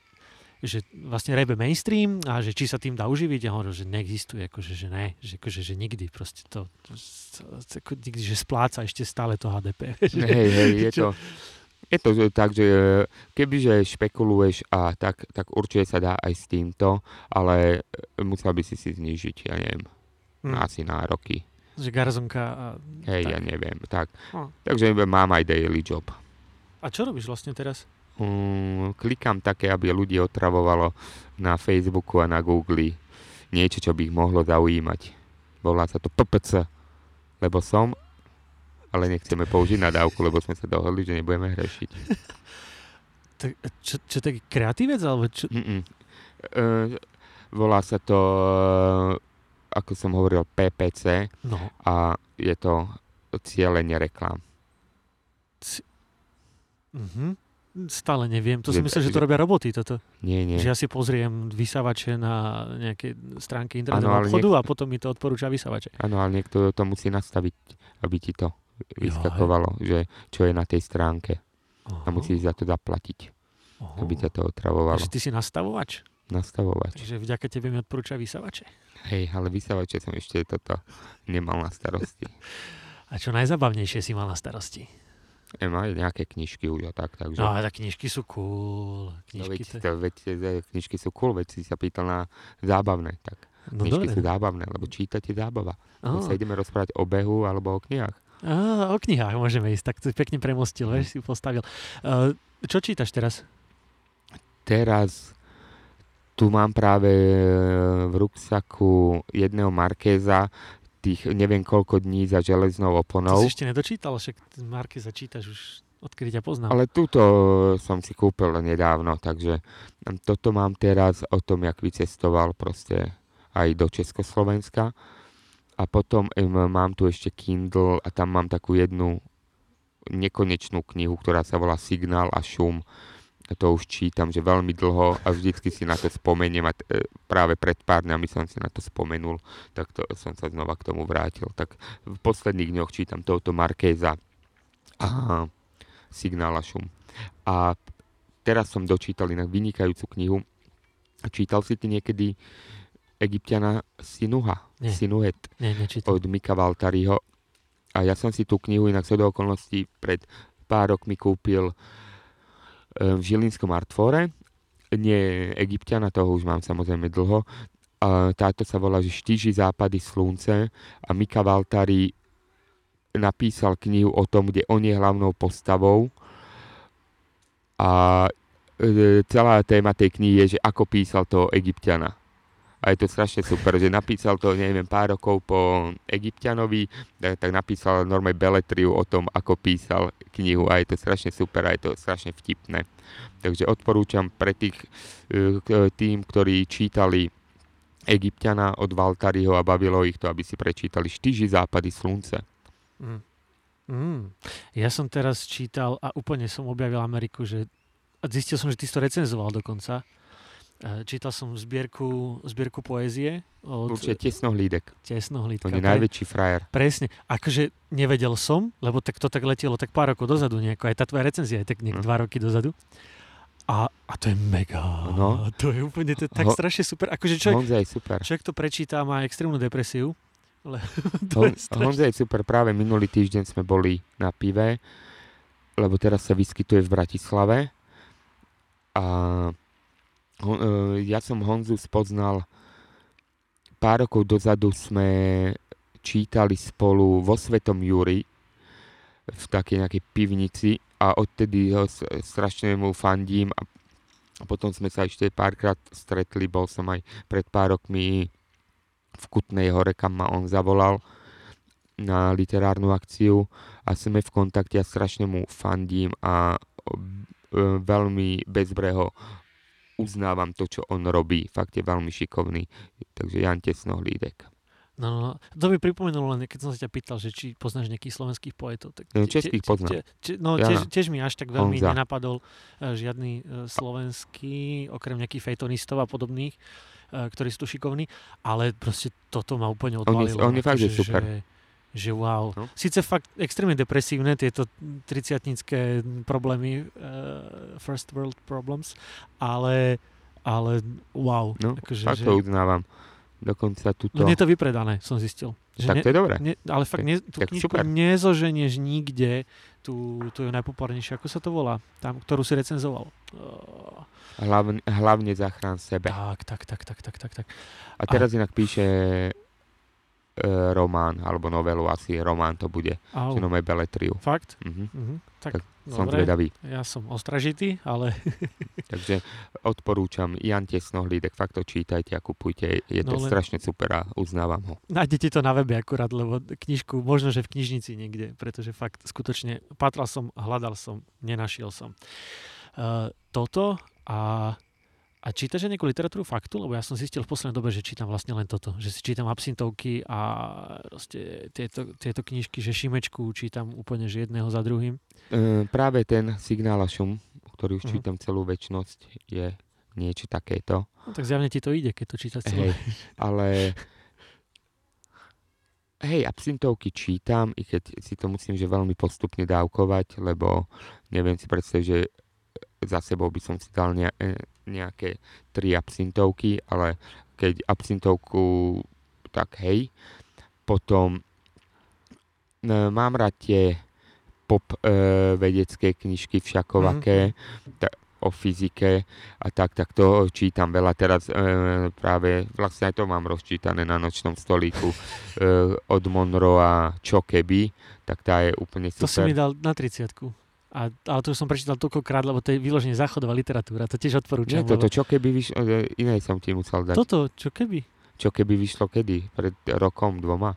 že vlastne rebe mainstream a že či sa tým dá uživiť a hovoril, že neexistuje, akože, že ne, že, akože, že nikdy proste to, ako nikdy, že spláca ešte stále to HDP. *laughs* Hej, hej, je to, je to tak, že eh, kebyže špekuluješ a tak, tak určite sa dá aj s týmto, ale eh, musel by si si znížiť, ja neviem, Hm, asi nároky. že garzonka a, Hej, tak. ja neviem, tak. No. Takže mám aj daily job. a čo robíš vlastne teraz? Mm, klikám také, aby ľudí otravovalo na Facebooku a na Google niečo, čo by ich mohlo zaujímať. Volá sa to PPC, lebo som, ale nechceme použiť nadávku, lebo sme sa dohodli, že nebudeme hrešiť. *laughs* Tak, čo, čo taký kreatívec, alebo čo? Mm-mm. E, volá sa to, e, ako som hovoril, PPC No, a je to cieľenie reklám. mhm. Stále neviem. To som myslel, že to robia roboty toto. Nie, nie. Že ja si pozriem vysávače na nejaké stránky internetového obchodu a potom mi to odporúča vysávače. Áno, ale niekto to musí nastaviť, aby ti to vyskakovalo, že čo je na tej stránke. A musíš za to zaplatiť, Oho. aby ťa to otravovalo. Takže ty si nastavovač? Nastavovať. Takže vďaka tebe mi odporúča vysávače. Hej, ale vysávače som ešte toto nemal na starosti. *laughs* A čo najzabavnejšie si mal na starosti? Má nejaké knižky už a tak, takže... No, ale tak knižky sú cool. No, Knižky, veď, to... veď, e, knižky sú cool, veď si sa pýtal na zábavné, tak No knižky dobre. sú zábavné, lebo čítať je zábava. My sa ideme rozprávať o behu alebo o knihách. á, o knihách môžeme ísť, tak to pekne premostil, vieš, si postavil. Uh, čo čítaš teraz? Teraz tu mám práve e, v ruksaku jedného Markéza tých neviem koľko dní za železnou To oponou. si ešte nedočítal, však Marky začítaš už odkedy ťa poznám. Ale túto som si kúpil nedávno, takže toto mám teraz o tom, jak vycestoval proste aj do Československa. A potom em, mám tu ešte Kindle a tam mám takú jednu nekonečnú knihu, ktorá sa volá Signál a šum. To už čítam, že veľmi dlho a vždycky si na to spomeniem a t- e, práve pred pár dňami som si na to spomenul, tak to som sa znova k tomu vrátil. Tak v posledných dňoch čítam touto Markéza a Signál a šum. A teraz som dočítal inak vynikajúcu knihu. Čítal si ty niekedy Egyptiana Sinuha, Nie. Sinuhet Nie, nečítal. od Mika Valtariho. A ja som si tú knihu inak do okolností pred pár rokmi kúpil e, v Žilinskom Artfore. Nie Egyptiana, toho už mám samozrejme dlho. Táto sa volá, že Štíži západy slunce a Mika Valtari napísal knihu o tom, kde on je hlavnou postavou a e, celá téma tej knihy je, že ako písal toho Egyptiana. A je to strašne super, že napísal to, neviem, pár rokov po Egyptianovi, tak, tak napísal normálne beletriu o tom, ako písal knihu a je to strašne super a je to strašne vtipné. Takže odporúčam pre tých, e, k- tým, ktorí čítali Egyptiana od Valtariho a bavilo ich to, aby si prečítali Štyži západy slunce. Mm. Mm. Ja som teraz čítal a úplne som objavil Ameriku, že a zistil som, že ty si to recenzoval dokonca. E, Čítal som zbierku, zbierku poézie od Určite tesnohlídek. Tesnohlídka. On je najväčší frajer. Presne. Akože nevedel som, lebo tak to tak letelo tak pár rokov dozadu nejako. Aj tá tvoja recenzia je tak nejak Hm. dva roky dozadu. A, a to je mega. No. To je úplne to je tak Ho- strašne super. Akože človek, Honza je super. človek to prečíta má extrémnu depresiu. Ale *laughs* to Hon, je strašne... Honza je super. Práve minulý týždeň sme boli na pive, lebo teraz sa vyskytuje v Bratislave A ja som Honzu spoznal pár rokov dozadu sme čítali spolu vo Svetom Júri v takej nejakej pivnici a odtedy ho strašne mu fandím a a potom sme sa ešte párkrát stretli, bol som aj pred pár rokmi v Kutnej hore, kam ma on zavolal na literárnu akciu a sme v kontakte a strašne mu fandím a e, veľmi bezbreho uznávam to, čo on robí. Fakt je veľmi šikovný. Takže Jan Tesnohlídek. No, no, no. To mi pripomenulo len, keď som sa ťa pýtal, že či poznáš nejakých slovenských poetov. Tak No, českých te- poznám. te- te- no, tiež, tiež mi až tak veľmi Honza. nenapadol uh, žiadny uh, slovenský, okrem nejakých fejtonistov a podobných, uh, ktorí sú tu šikovní, ale proste toto ma úplne On je- odvalilo. on je fakt, že super. Že, že wow. No. Sice fakt extrémne depresívne tieto triciatnické problémy, uh, first world problems, ale, ale wow. No, akože, fakt že, to uznávam. Dokonca tuto... len je to vypredané, som zistil. Že tak to je dobré. Ne, ale fakt, ne, tú tak knižku super. nezoženieš nikde, tú, tú je najpopulárnejšiu, ako sa to volá, tam, ktorú si recenzoval. Hlavne, hlavne zachrán sebe. tak, tak, tak, tak, tak, tak, tak. A teraz inak píše román, alebo novelu, asi román to bude. Au, Že nové beletriu. fakt? Mhm. Mhm, tak, Tak Som zvedavý. ja som ostražitý, ale *laughs* Takže odporúčam Jan Tesnohlídek, fakt to čítajte a kupujte. Je to No len- strašne super a uznávam ho. nájdete to na webe akurát, lebo knižku možno, že v knižnici niekde, pretože fakt skutočne patral som, hľadal som, nenašiel som. Uh, toto a a čítaš aj nejakú literatúru faktu? Lebo ja som zistil v poslednej dobe, že čítam vlastne len toto. Že si čítam absintovky a proste tieto, tieto knižky, že Šimečku čítam úplne že jedného za druhým. E, práve ten signál a šum, ktorý už Mhm. čítam celú väčnosť, je niečo takéto. No, tak zjavne ti to ide, keď to čítaš celé. Hej, ale hej, absintovky čítam, i keď si to musím že veľmi postupne dávkovať, lebo neviem si predstaviť, že za sebou by som si dal ne, nejaké tri absintovky, ale keď absintovku, tak hej. Potom e, mám rád tie pop e, vedecké knižky všakovaké, ta, o fyzike a tak, tak to čítam veľa. Teraz e, práve, vlastne aj to mám rozčítané na nočnom stolíku *laughs* e, od Monroe a Čo keby, tak tá je úplne To som mi super. dal na 30 a, ale to už som prečítal toľkokrát, lebo to je vyložene záchodová literatúra. To tiež odporúčam. Nie, toto lebo... Čo keby vyšlo, e, iné som ti musel dať. Toto, čo keby? Čo keby vyšlo kedy? Pred rokom, dvoma?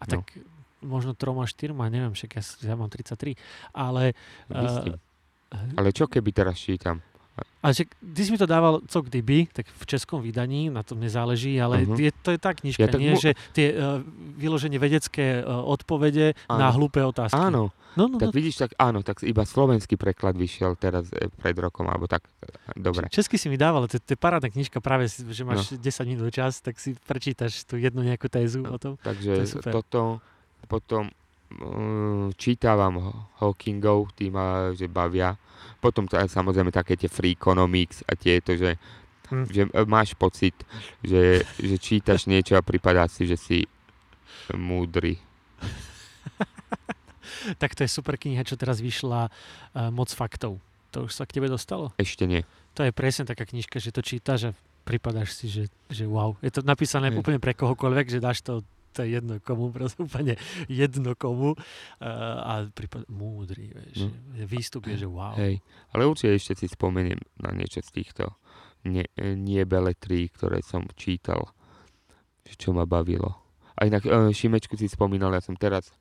A No. tak možno troma, štyrma, neviem, však ja, ja mám 33. Ale, Myslím. uh, Ale čo keby teraz čítam? Ale však, ty si mi to dával co kdyby, tak v českom vydaní, na tom nezáleží, ale Mhm. je, to je tá knižka, Ja tak nie? mu- Že tie uh, vyloženie vedecké uh, odpovede na Áno. hlúpe otázky. Áno, No, no, tak no. vidíš, tak áno, tak iba slovenský preklad vyšiel teraz e, pred rokom, alebo tak, e, dobre. Česky si mi dával, to, to je parádna knižka, práve že No. máš 10 minút čas, tak si prečítaš tú jednu nejakú tézu o tom. To Takže je super. toto, potom čítavam Ho- Hawkingov, tí ma že bavia. Potom samozrejme také tie Freakonomics a tieto, že, Hm. že e, máš pocit, že, že čítaš niečo a pripadá si, že si múdry. *laughs* Tak to je super kniha, čo teraz vyšla uh, Moc faktov. To už sa k tebe dostalo? Ešte nie. To je presne taká knižka, že to čítaš a pripadáš si, že, že wow. Je to napísané Hej. úplne pre kohokoľvek, že dáš to to je jedno komu, *laughs* proste úplne jedno komu uh, a prípad, múdry, vieš, no. výstup je, že wow. Hej. Ale určite ešte si spomeniem na niečo z týchto nie, nie beletrí, ktoré som čítal, čo ma bavilo. A inak e, Šimečku si spomínal, ja som teraz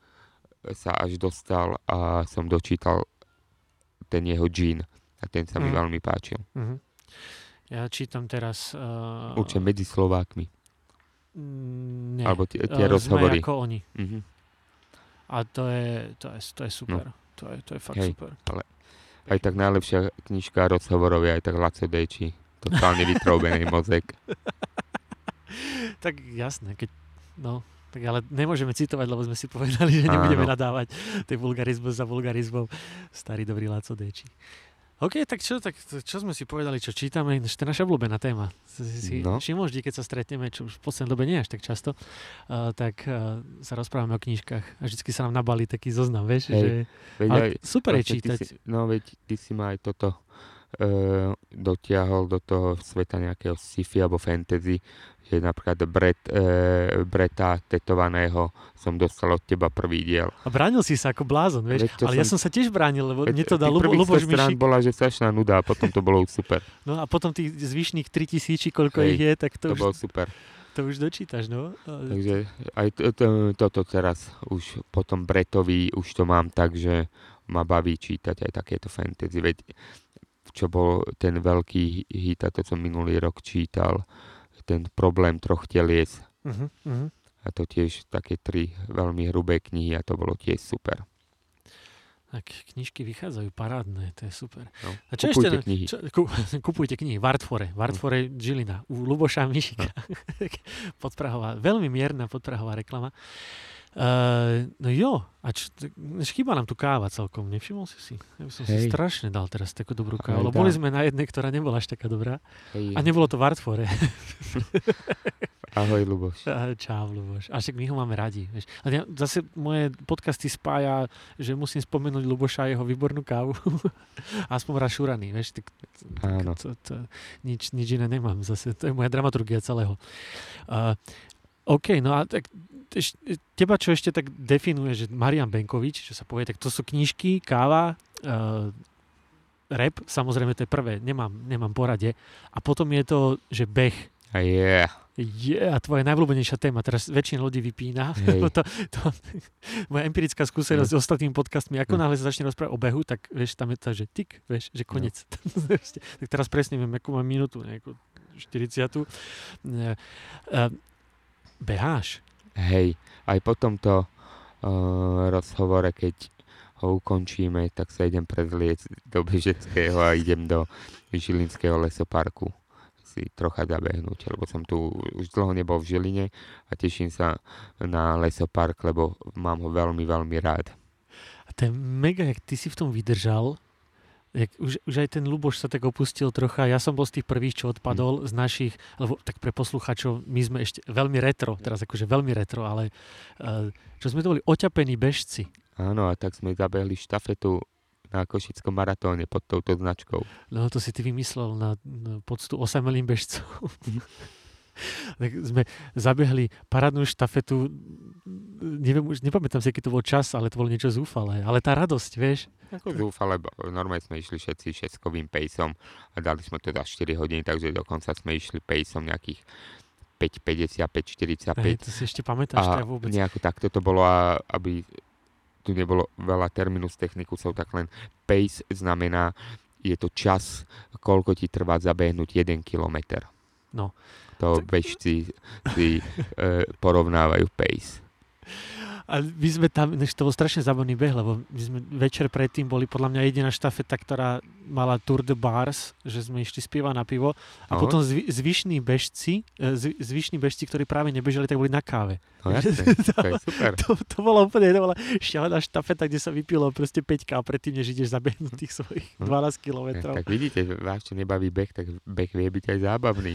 sa až dostal a som dočítal ten jeho džín. A ten sa mi Mm. veľmi páčil. Uh-huh. Ja čítam teraz... Uh, Určite medzi Slovákmi. Mm, nie. Alebo tie, tie Eh, rozhovory. Sme ako oni. Mhm. A to je, to je, to je super. To, je, to je fakt No. Hej. super. Aj tak najlepšia knižka rozhovorov je aj tak Laco Dejči. Totálne vytrobený *laughs* mozek. Tak jasné, keď... No, tak ale nemôžeme citovať, lebo sme si povedali, že nebudeme Áno. nadávať tej vulgarizmus za vulgarizmom. Starý dobrý Laco Deči. OK, tak čo, tak čo sme si povedali, čo čítame, to je naša obľúbená téma. Si, No. všimol vždy, keď sa stretneme, čo už v poslednej dobe nie až tak často, uh, tak uh, sa rozprávame o knižkách a vždycky sa nám nabalí taký zoznam, vieš, Hej. že Veď ale aj, super je čítať. Si, no veď ty si ma aj toto dotiahol do toho sveta nejakého sci-fi alebo fantasy, že napríklad Brett, e, Breta tetovaného som dostal od teba prvý diel. A bránil si sa ako blázon, vieš? Veď Ale ja som- som sa tiež bránil, lebo Veď mne to dal Lubo, Luboš 100 strán Mišik. bola, že strašná nuda a potom to bolo super. *laughs* No a potom tých zvyšných 3000, či koľko Hej, ich je, tak to, To už, bolo super. to už dočítaš, no. Takže aj to, to, toto teraz už po tom Bretovi už to mám tak, že ma baví čítať aj takéto fantasy. Veď čo bol ten veľký hit, a to som minulý rok čítal, ten problém troch telies. Uh-huh, uh-huh. A to tiež také tri veľmi hrubé knihy a to bolo tiež super. Tak knižky vychádzajú parádne, to je super. No, A čo kupujte ešte? knihy. Čo, ku, *laughs* kupujte knihy. Vartfore. Vartfore Žilina. U Luboša Mišika. *laughs* podprahová. Veľmi mierna podprahová reklama. Uh, no jo, a než chýba nám tu káva celkom, nevšimol si si? Ja by som si Hej. strašne dal teraz takú dobrú kávu, lebo boli sme na jednej, ktorá nebola až taká dobrá Hej, a nebolo to Vartfore. *laughs* ahoj, Luboš. Čau, Luboš. A však my ho máme radi. Vieš. A ja, zase moje podcasty spája, že musím spomenúť Luboša a jeho výbornú kávu. *laughs* Aspoň raz šuraný. Vieš, tak, Áno. To, to, nič, nič iné nemám zase. To je moja dramaturgia celého. Uh, OK, no a tak teba čo ešte tak definuje, že Marian Benkovič, čo sa povie, tak to sú knižky, káva, uh, rap, samozrejme to je prvé, nemám, nemám porade. A potom je to, že beh, je a tvoja najvľúbenejšia téma. Teraz väčšina ľudí vypína. *laughs* Lebo to, to, *laughs* moja empirická skúsenosť s ostatnými podcastmi, ako Mm. náhle sa začne rozprávať o behu, tak vieš, tam je to, že tik, vieš, že konec. *laughs* tak teraz presne viem, akú mám minútu, nejakú 40. Uh, beháš. Hej, aj po tomto uh, rozhovore, keď ho ukončíme, tak sa idem prezliecť do Bežeckého a idem do Žilinského lesoparku si trocha zabehnúť, lebo som tu už dlho nebol v Žiline a teším sa na lesopark, lebo mám ho veľmi, veľmi rád. A to je mega, jak ty si v tom vydržal. Jak už, už aj ten Luboš sa tak opustil trocha. Ja som bol z tých prvých, čo odpadol z našich, lebo tak pre posluchačov, my sme ešte veľmi retro, teraz akože veľmi retro, ale uh, čo sme to boli oťapení bežci. Áno, a tak sme zabehli štafetu na Košickom maratóne pod touto značkou. No to si ty vymyslel na, na poctu osamelým bežcov. *laughs* tak sme zabehli parádnu štafetu, neviem, už nepamätám si, aký to bol čas, ale to bolo niečo zúfalé. Ale tá radosť, vieš, Ako zúfale, normálne sme išli všetci šeskovým pejsom a dali sme to za 4 hodiny, takže dokonca sme išli pejsom nejakých 5,50, 5,45. hej, to si ešte pamätáš, to A vôbec. nejako takto to bolo, a aby tu nebolo veľa terminus technicusov, tak len pace znamená, je to čas, koľko ti trvá zabehnúť 1 kilometr. No. To bežci si e, porovnávajú pace. A my sme tam, než to bol strašne zábavný beh, lebo my sme večer predtým boli podľa mňa jediná štafeta, ktorá mala Tour de Bars, že sme išli spieva na pivo a No. potom zvi, zvyšní bežci, e, zvyšní bežci, ktorí práve nebežali, tak boli na káve. No jasne, *laughs* to super. To, to bolo úplne, to bola šialená štafeta, kde sa vypilo proste 5 káv predtým, než ideš zabehnúť tých svojich Hm. 12 Tak, kilometrov. tak vidíte, vás čo nebaví beh, tak beh vie byť aj zábavný.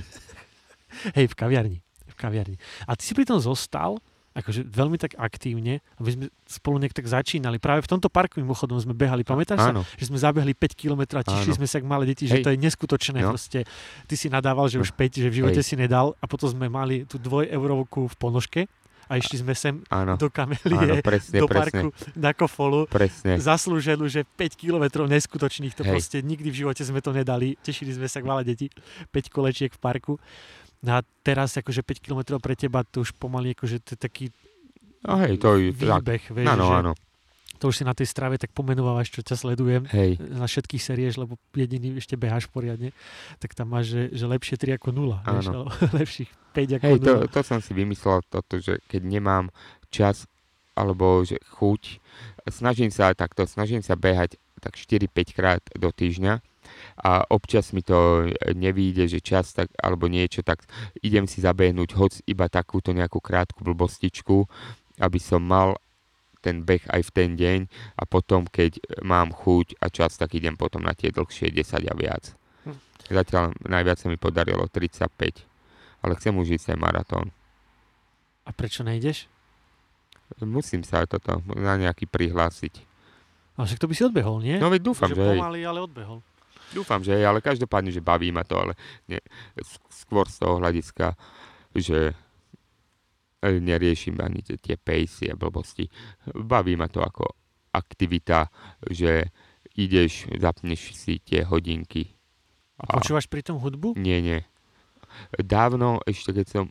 Hej, v kaviarni. V kaviarni. A ty si pri tom zostal, akože veľmi tak aktívne, aby sme spolu nejak tak začínali. Práve v tomto parku mimochodom sme behali, pamätáš sa? Áno, Že sme zabehli 5 km a tešili Áno. sme sa ako malé deti, že Hej. to je neskutočné. No. Proste. Ty si nadával, že už 5, že v živote Hej. si nedal a potom sme mali tú dvojeurovku v ponožke a išli sme sem áno, do áno, kamelie, presne, do presne, parku, na kofolu. presne. Zaslúženú, že 5 kilometrov neskutočných, to Hej. proste nikdy v živote sme to nedali. Tešili sme sa ako malé deti, 5 kolečiek v parku. No a teraz akože 5 kilometrov pre teba to už pomaly akože to je taký No hej, to je tak. výbeh, vieš, Áno, že áno, to už si na tej strave tak pomenovávaš, čo ťa sledujem hej. na všetkých serieš, lebo jediný ešte beháš poriadne, tak tam máš, že, že lepšie 3 ako 0, vieš, alebo *laughs* lepších 5 ako Hej, to, 0. to som si vymyslel toto, že keď nemám čas alebo že chuť, snažím sa takto, snažím sa behať tak 4-5 krát do týždňa a občas mi to nevíde, že čas tak, alebo niečo, tak idem si zabehnúť hoc iba takúto nejakú krátku blbostičku, aby som mal ten beh aj v ten deň a potom, keď mám chuť a čas, tak idem potom na tie dlhšie 10 a viac. Hm. Zatiaľ najviac sa mi podarilo 35, ale chcem už ísť aj maratón. A prečo nejdeš? Musím sa toto na nejaký prihlásiť. A však to by si odbehol, nie? No veď dúfam, že že hej. pomaly, ale odbehol. Dúfam, že hej, ale každopádne, že baví ma to, ale nie, skôr z toho hľadiska, že e, neriešim ani tie- tie pejsy a blbosti. Baví ma to ako aktivita, že ideš, zapneš si tie hodinky. A Počúvaš pri tom hudbu? nie, nie. Dávno, ešte keď som,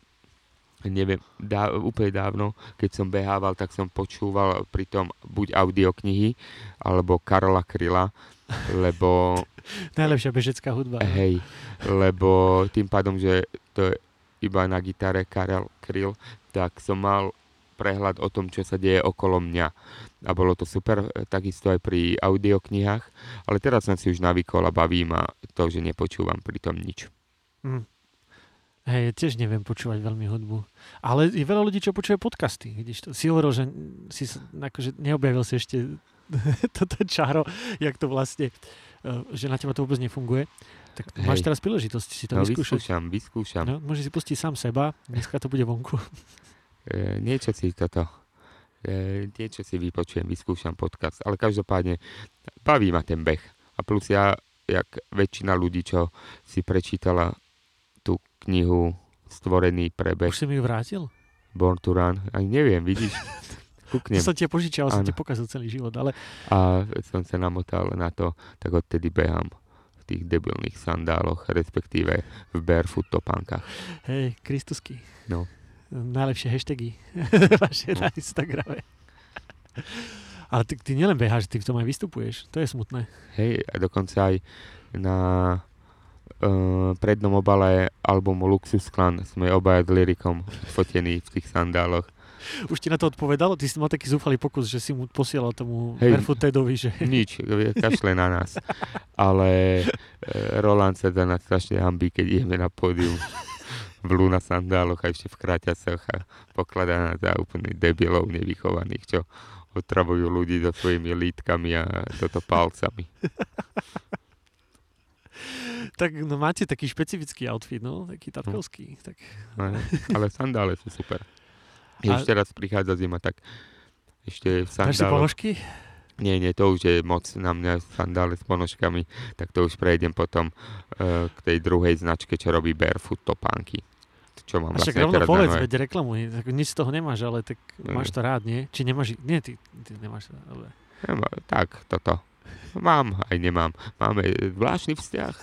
neviem, dá, úplne dávno, keď som behával, tak som počúval pritom buď audioknihy, alebo Karola Kryla, lebo *laughs* Najlepšia bežecká hudba. no. Hej, lebo tým pádom, že to je iba na gitare Karel Kryl, tak som mal prehľad o tom, čo sa deje okolo mňa. A bolo to super, takisto aj pri audioknihách, ale teraz som si už navykol a baví ma to, že nepočúvam pri tom nič. Mm. Hej, tiež neviem počúvať veľmi hudbu. Ale je veľa ľudí, čo počúvajú podcasty. Vidíš to? Si hovoril, že si akože neobjavil si ešte *laughs* toto čaro, jak to vlastne, eh, že na teba to vôbec nefunguje. Tak Hej. máš teraz príležitosť si to No vyskúšať. vyskúšam, vyskúšam. No, môžeš si pustiť sám seba, dneska to bude vonku. E, niečo si toto, e, niečo si vypočujem, vyskúšam podcast, ale každopádne baví ma ten beh. A plus ja, jak väčšina ľudí, čo si prečítala tú knihu Stvorený pre beh Už si mi ju vrátil? Born to Run, ani neviem, vidíš, *laughs* To kúknem. som ti požičal, som ti pokazil celý život, ale A som sa namotal na to, tak odtedy behám v tých debilných sandáloch, respektíve v barefoot topánkach. hej, Kristusky. No. Najlepšie hashtagy *laughs* vaše na Instagrame. Ale ty, ty nielen beháš, ty v tom aj vystupuješ. To je smutné. Hej, a dokonca aj na uh, prednom obale albumu Luxus Clan sme obaja s lyrikom fotení v tých sandáloch. Už ti na to odpovedal? Ty si mal taký zúfalý pokus, že si mu posielal tomu Hej. Barefoot Tedovi, že Nič, kašle na nás. Ale uh, Roland sa za nás strašne hambí, keď ideme na pódium v Luna sandáloch a ešte v kráťasoch a pokladá nás za úplne debilov nevychovaných, čo otravujú ľudí so svojimi lítkami a toto palcami. tak no, máte taký špecifický outfit, no, taký tatkovský. Tak, Ale, ale sandále sú super. A- Ešte raz prichádza zima, tak ešte v dáš si sandáloch. ponožky? Nie, nie, to už je moc na mňa sandále s ponožkami, tak to už prejdem potom uh, k tej druhej značke, čo robí Barefoot topánky. Čo mám A však vlastne rovno teraz povedz, veď reklamuj. Tak nič z toho nemáš, ale tak Mm. máš to rád, nie? Či nemáš... Nie, ty, ty nemáš to. Dobre. Nemá- Tak, toto. Mám, aj nemám. Máme zvláštny vzťah.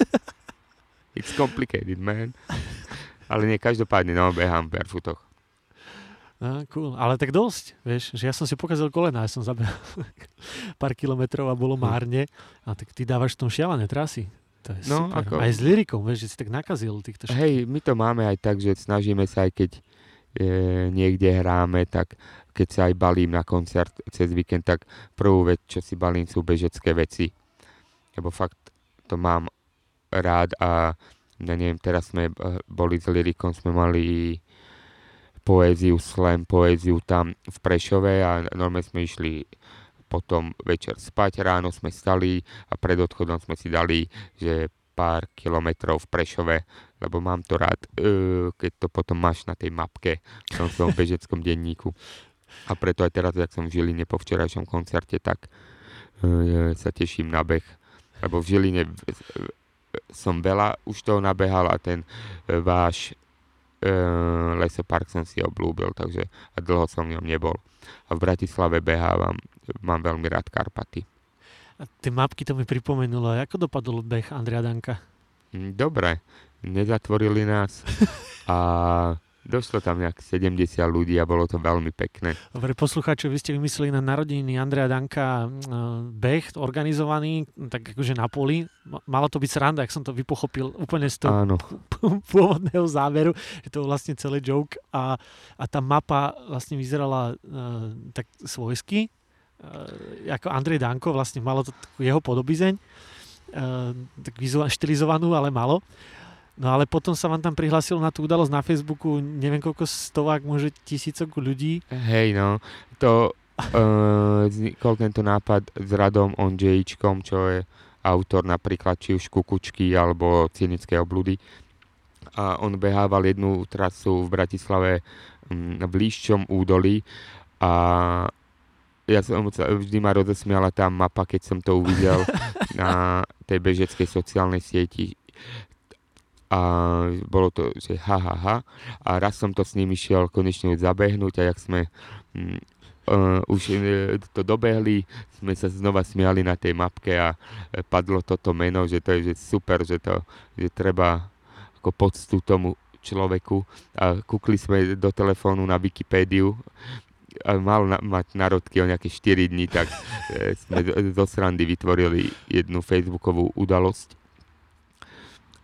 *laughs* It's complicated, man. Ale nie, každopádne, no, behám v barefootoch. No, cool. Ale tak dosť, vieš, že ja som si pokazil kolena, ja som zabehal *laughs* pár kilometrov a bolo Hm. márne. A tak ty dávaš v tom šialené trasy. To je No, super. ako- Aj s lyrikom, vieš, že si tak nakazil týchto všetkých. Hej, my to máme aj tak, že snažíme sa aj keď e, niekde hráme, tak keď sa aj balím na koncert cez víkend, tak prvú vec, čo si balím, sú bežecké veci. Lebo fakt to mám rád a ja neviem, teraz sme e, boli s Lyrikom, sme mali poéziu, slam, poéziu tam v Prešove a normálne sme išli potom večer spať, ráno sme stali a pred odchodom sme si dali, že pár kilometrov v Prešove, lebo mám to rád, e, keď to potom máš na tej mapke v tom svojom bežeckom denníku. A preto aj teraz, ak som v Žiline po včerajšom koncerte, tak e, sa teším na beh. Lebo v Žiline som veľa už toho nabehal a ten e, váš e, lesopark som si oblúbil, takže a dlho som v ňom nebol. A v Bratislave behávam, mám veľmi rád Karpaty. A tie mapky to mi pripomenulo. Ako dopadol beh Andrea Danka? Mm, Dobre, nezatvorili nás *laughs* a došlo tam nejak 70 ľudí a bolo to veľmi pekné. Dobre, poslucháčov, vy ste vymysleli na narodeniny Andrea Danka mm, beh organizovaný, tak akože na poli. Ma- Mala to byť sranda, ak som to vypochopil úplne z toho Áno, *laughs* pôvodného záveru, že to bol vlastne celý joke a, a tá mapa vlastne vyzerala uh, tak svojsky, uh, ako Andrej Danko, vlastne malo to jeho podobizeň, uh, tak štilizovanú, ale malo. No ale potom sa vám tam prihlásilo na tú udalosť na Facebooku, neviem koľko stovák, môže tisícok ľudí. hej no, to uh, vznikol tento nápad s Radom Ondřejičkom, čo je autor napríklad či už Kukučky alebo Cynické obludy. A on behával jednu trasu v Bratislave mm, v Líščom údolí a ja som vždy ma rozosmiala tá mapa, keď som to uvidel *laughs* na tej bežeckej sociálnej sieti. A bolo to, že ha, ha, ha. A raz som to s nimi šiel konečne zabehnúť a jak sme mm, uh, už uh, to dobehli, sme sa znova smiali na tej mapke a uh, padlo toto meno, že to je že super, že to že treba ako poctu tomu človeku. A kúkli sme do telefónu na Wikipédiu. A mal na, mať narodky o nejaké 4 dní, tak sme zo srandy vytvorili jednu facebookovú udalosť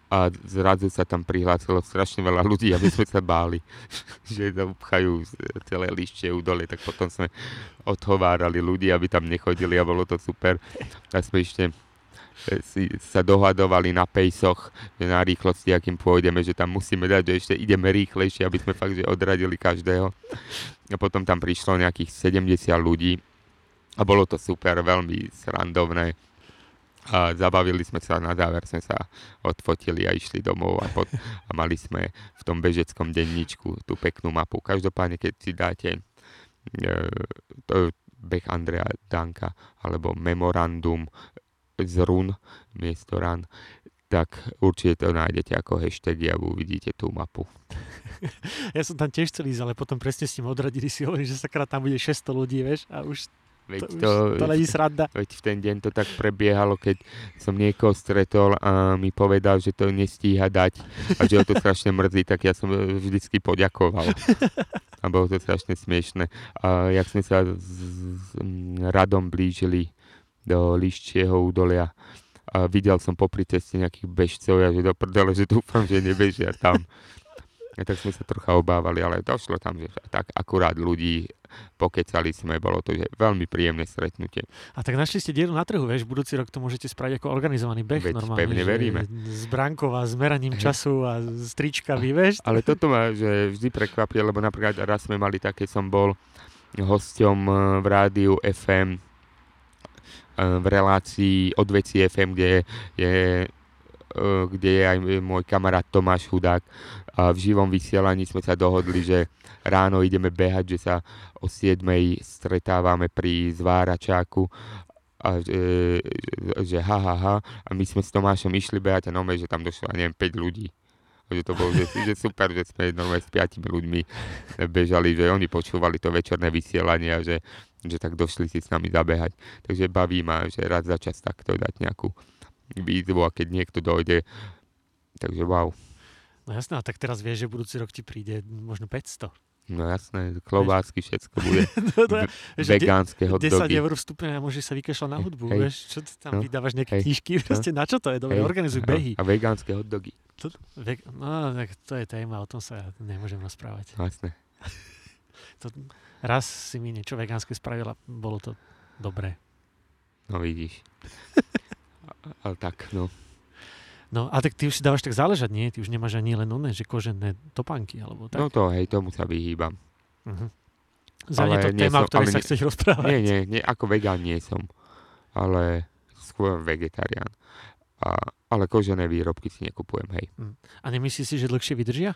a zrazu sa tam prihlásilo strašne veľa ľudí, aby sme sa báli, *laughs* že upchajú celé lištie údole, tak potom sme odhovárali ľudí, aby tam nechodili a bolo to super. A sme ešte e, si, sa dohadovali na pejsoch, že na rýchlosti, akým pôjdeme, že tam musíme dať, že ešte ideme rýchlejšie, aby sme fakt že odradili každého. A potom tam prišlo nejakých 70 ľudí a bolo to super, veľmi srandovné a zabavili sme sa, na záver sme sa odfotili a išli domov a, pod, a mali sme v tom bežeckom denníčku tú peknú mapu. Každopádne, keď si dáte e, to, beh Andrea Danka alebo memorandum z run miesto ran, tak určite to nájdete ako hashtagy a uvidíte tú mapu. *laughs* Ja som tam tiež chcel ísť, ale potom presne s tým odradili si hovorili, že sakrát tam bude 600 ľudí, vieš, a už Veď to, to, to není sranda. veď v ten deň to tak prebiehalo, keď som niekoho stretol a mi povedal, že to nestíha dať a že ho to strašne mrzí, tak ja som vždycky poďakoval. *laughs* A bolo to strašne smiešne. A jak sme sa s, s m, Radom blížili do Liščieho údolia, a videl som popri ceste nejakých bežcov, ja že do prdele, že dúfam, že nebežia tam. *laughs* Tak sme sa trocha obávali, ale došlo tam, že tak akurát ľudí, pokecali sme, bolo to že veľmi príjemné stretnutie. A tak našli ste dieru na trhu, vieš, budúci rok to môžete spraviť ako organizovaný beh Veď normálne. pevne že veríme. S bránkou a s meraním Hej. času a s tričkami, vieš. Ale toto ma že vždy prekvapuje, lebo napríklad raz sme mali také, som bol hosťom eh, v rádiu FM eh, v relácii Odveci FM, kde je, kde je aj môj kamarát Tomáš Chudák a v živom vysielaní sme sa dohodli, že ráno ideme behať, že sa o 7 stretávame pri zváračáku a že, že ha, ha, ha. A my sme s Tomášom išli behať a nome, že tam došlo, neviem, 5 ľudí. Že to bolo že, že super, že sme normálne s piatimi ľuďmi bežali, že oni počúvali to večerné vysielanie a že, že tak došli si s nami zabehať. Takže baví ma, že raz za čas takto dať nejakú výzvu a keď niekto dojde, takže wow. No jasné, a tak teraz vieš, že budúci rok ti príde možno 500. No jasné, klobásky, všetko bude. *laughs* no, je, vieš, Vegánske 10 hotdogy. eur vstupne a môžeš sa vykašľať na hudbu, Hej. vieš, čo ty tam No. vydávaš nejaké Hej. knižky, proste na čo to je, dobre, Hej. organizuj No, behy. A vegánske hotdogy, To, vek, no, tak to je téma, o tom sa ja nemôžem rozprávať. jasné. *laughs* To, raz si mi niečo vegánske spravila, bolo to dobré. No vidíš. *laughs* Ale tak, no. No a tak ty už si dávaš tak záležať, nie? Ty už nemáš ani len oné, že kožené topánky, alebo tak. No to, hej, tomu sa vyhýbam. Uh-huh. Za Ale to nie téma, o som- ktorej ale sa nie- chceš rozprávať. Nie, nie, nie, ako vegán nie som, ale skôr vegetarián. A, ale kožené výrobky si nekupujem, hej. A nemyslíš si, že dlhšie vydržia?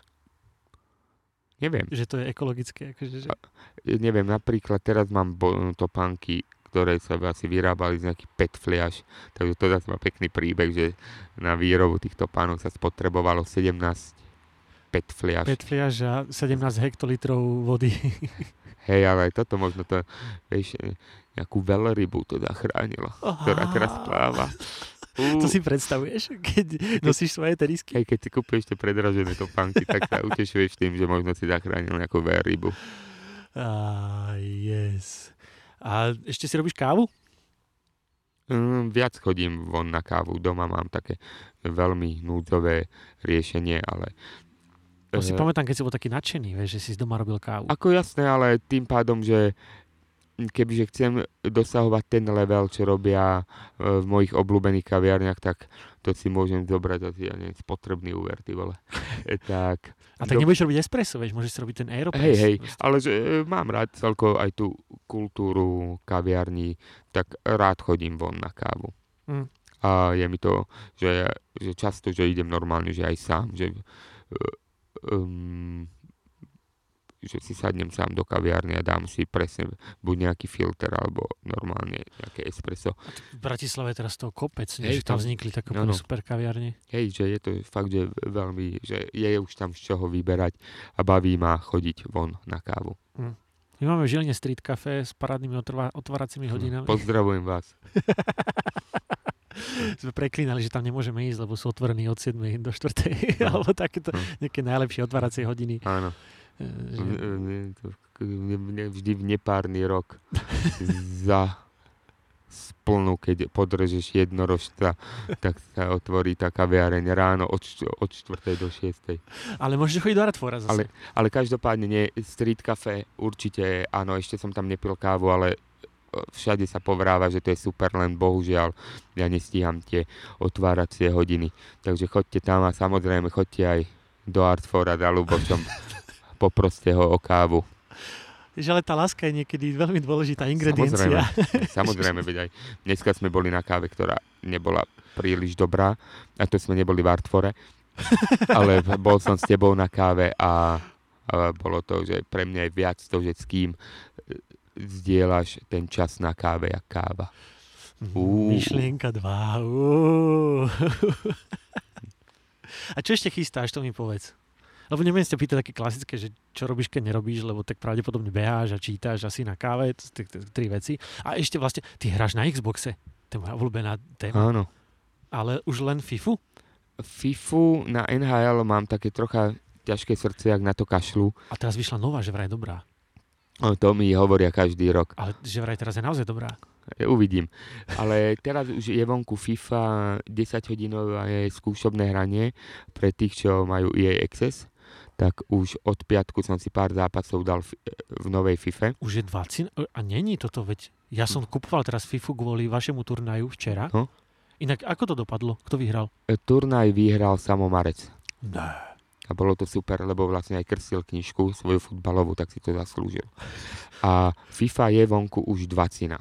Neviem, Že to je ekologické? Akože, že... neviem, napríklad teraz mám bo- topánky, ktoré sa asi vyrábali z nejakých PET fliaž, takže to zase má pekný príbeh, že na výrobu týchto pánov sa spotrebovalo 17 PET fliaž. 5 fliaž a 17 hektolitrov vody. *laughs* Hej, ale aj toto možno to, vieš, e, nejakú veľrybu to zachránilo, ktorá teraz pláva. To si predstavuješ, keď nosíš svoje tenisky? Hej, keď si kúpuješ tie predražené topánky, tak sa *laughs* utešuješ tým, že možno si zachránil nejakú veľrybu. Ah, yes. A ešte si robíš kávu? Mm, viac chodím von na kávu. Doma mám také veľmi núdzové riešenie, ale... To si eh, pamätám, keď si bol taký nadšený, vieš, že si doma robil kávu. Ako jasné, ale tým pádom, že kebyže chcem dosahovať ten level, čo robia e, v mojich obľúbených kaviarniach, tak to si môžem zobrať asi, ja neviem, spotrebný úver, ty vole. *laughs* E, tak, A tak nebudeš robiť espresso, vieš, môžeš si robiť ten aeropress. Hej, hej, proste. ale e, mám rád celkovo aj tú kultúru kaviarní, tak rád chodím von na kávu. Mm. A je mi to, že, že často, že idem normálne, že aj sám, že um, že si sadnem sám do kaviárny a dám si presne buď nejaký filter alebo normálne nejaké espresso. V Bratislave je teraz toho kopec, nie? Hej, že tam vznikli také no, no. super kaviarne. Hej, že je to fakt, že veľmi, že je už tam z čoho vyberať a baví ma chodiť von na kávu. My máme v Žiline street cafe s parádnymi otváracími hodinami. Pozdravujem vás. *laughs* Sme preklinali, že tam nemôžeme ísť, lebo sú otvorení od 7 do 4. No. *laughs* alebo takéto No. nejaké najlepšie otváracie hodiny. Áno. Že... v- v- Vždy v nepárny rok *laughs* za splnú, keď podržeš jednorožca, tak sa otvorí tá kaviareň ráno od, od 4. do 6. Ale môžeš chodiť do Radfora zase. Ale, ale každopádne nie, street cafe určite áno, ešte som tam nepil kávu, ale e, všade sa povráva, že to je super, len bohužiaľ ja nestíham tie otváracie hodiny. Takže chodte tam a samozrejme chodte aj do Artfora za Lubošom. *laughs* Poproste ho o kávu. Že ale tá láska je niekedy veľmi dôležitá ingrediencia. Samozrejme, *laughs* samozrejme, veď aj dneska sme boli na káve, ktorá nebola príliš dobrá a to sme neboli v Artfore, *laughs* ale bol som s tebou na káve a, a bolo to, že pre mňa je viac to, že s kým e, zdieľaš ten čas na káve a káva. Ú. Myšlienka 2. Ú. *laughs* A čo ešte chystáš, to mi povedz. Lebo nebudem sa pýtať také klasické, že čo robíš, keď nerobíš, lebo tak pravdepodobne beháš a čítaš asi na káve, tri veci. A ešte vlastne, ty hráš na Xboxe, to je moja obľúbená téma, Áno. ale už len FIFU? FIFU na NHL mám také trocha ťažké srdce, jak na to kašľu. A teraz vyšla nová, že vraj dobrá. O, To mi hovoria každý rok. Ale že vraj teraz je naozaj dobrá. Uvidím. Ale teraz už je vonku FIFA 10 hodinové skúšobné hranie pre tých, čo majú EA Access. Tak už od piatku som si pár zápasov dal fi- v novej FIFA. Už je 20? A není toto, veď ja som kupoval teraz FIFU kvôli vašemu turnaju včera. No. Inak ako to dopadlo? Kto vyhral? E, Turnaj vyhral Samomarec. Ne. A bolo to super, lebo vlastne aj krstil knižku svoju futbalovú, tak si to zaslúžil. A FIFA je vonku už 20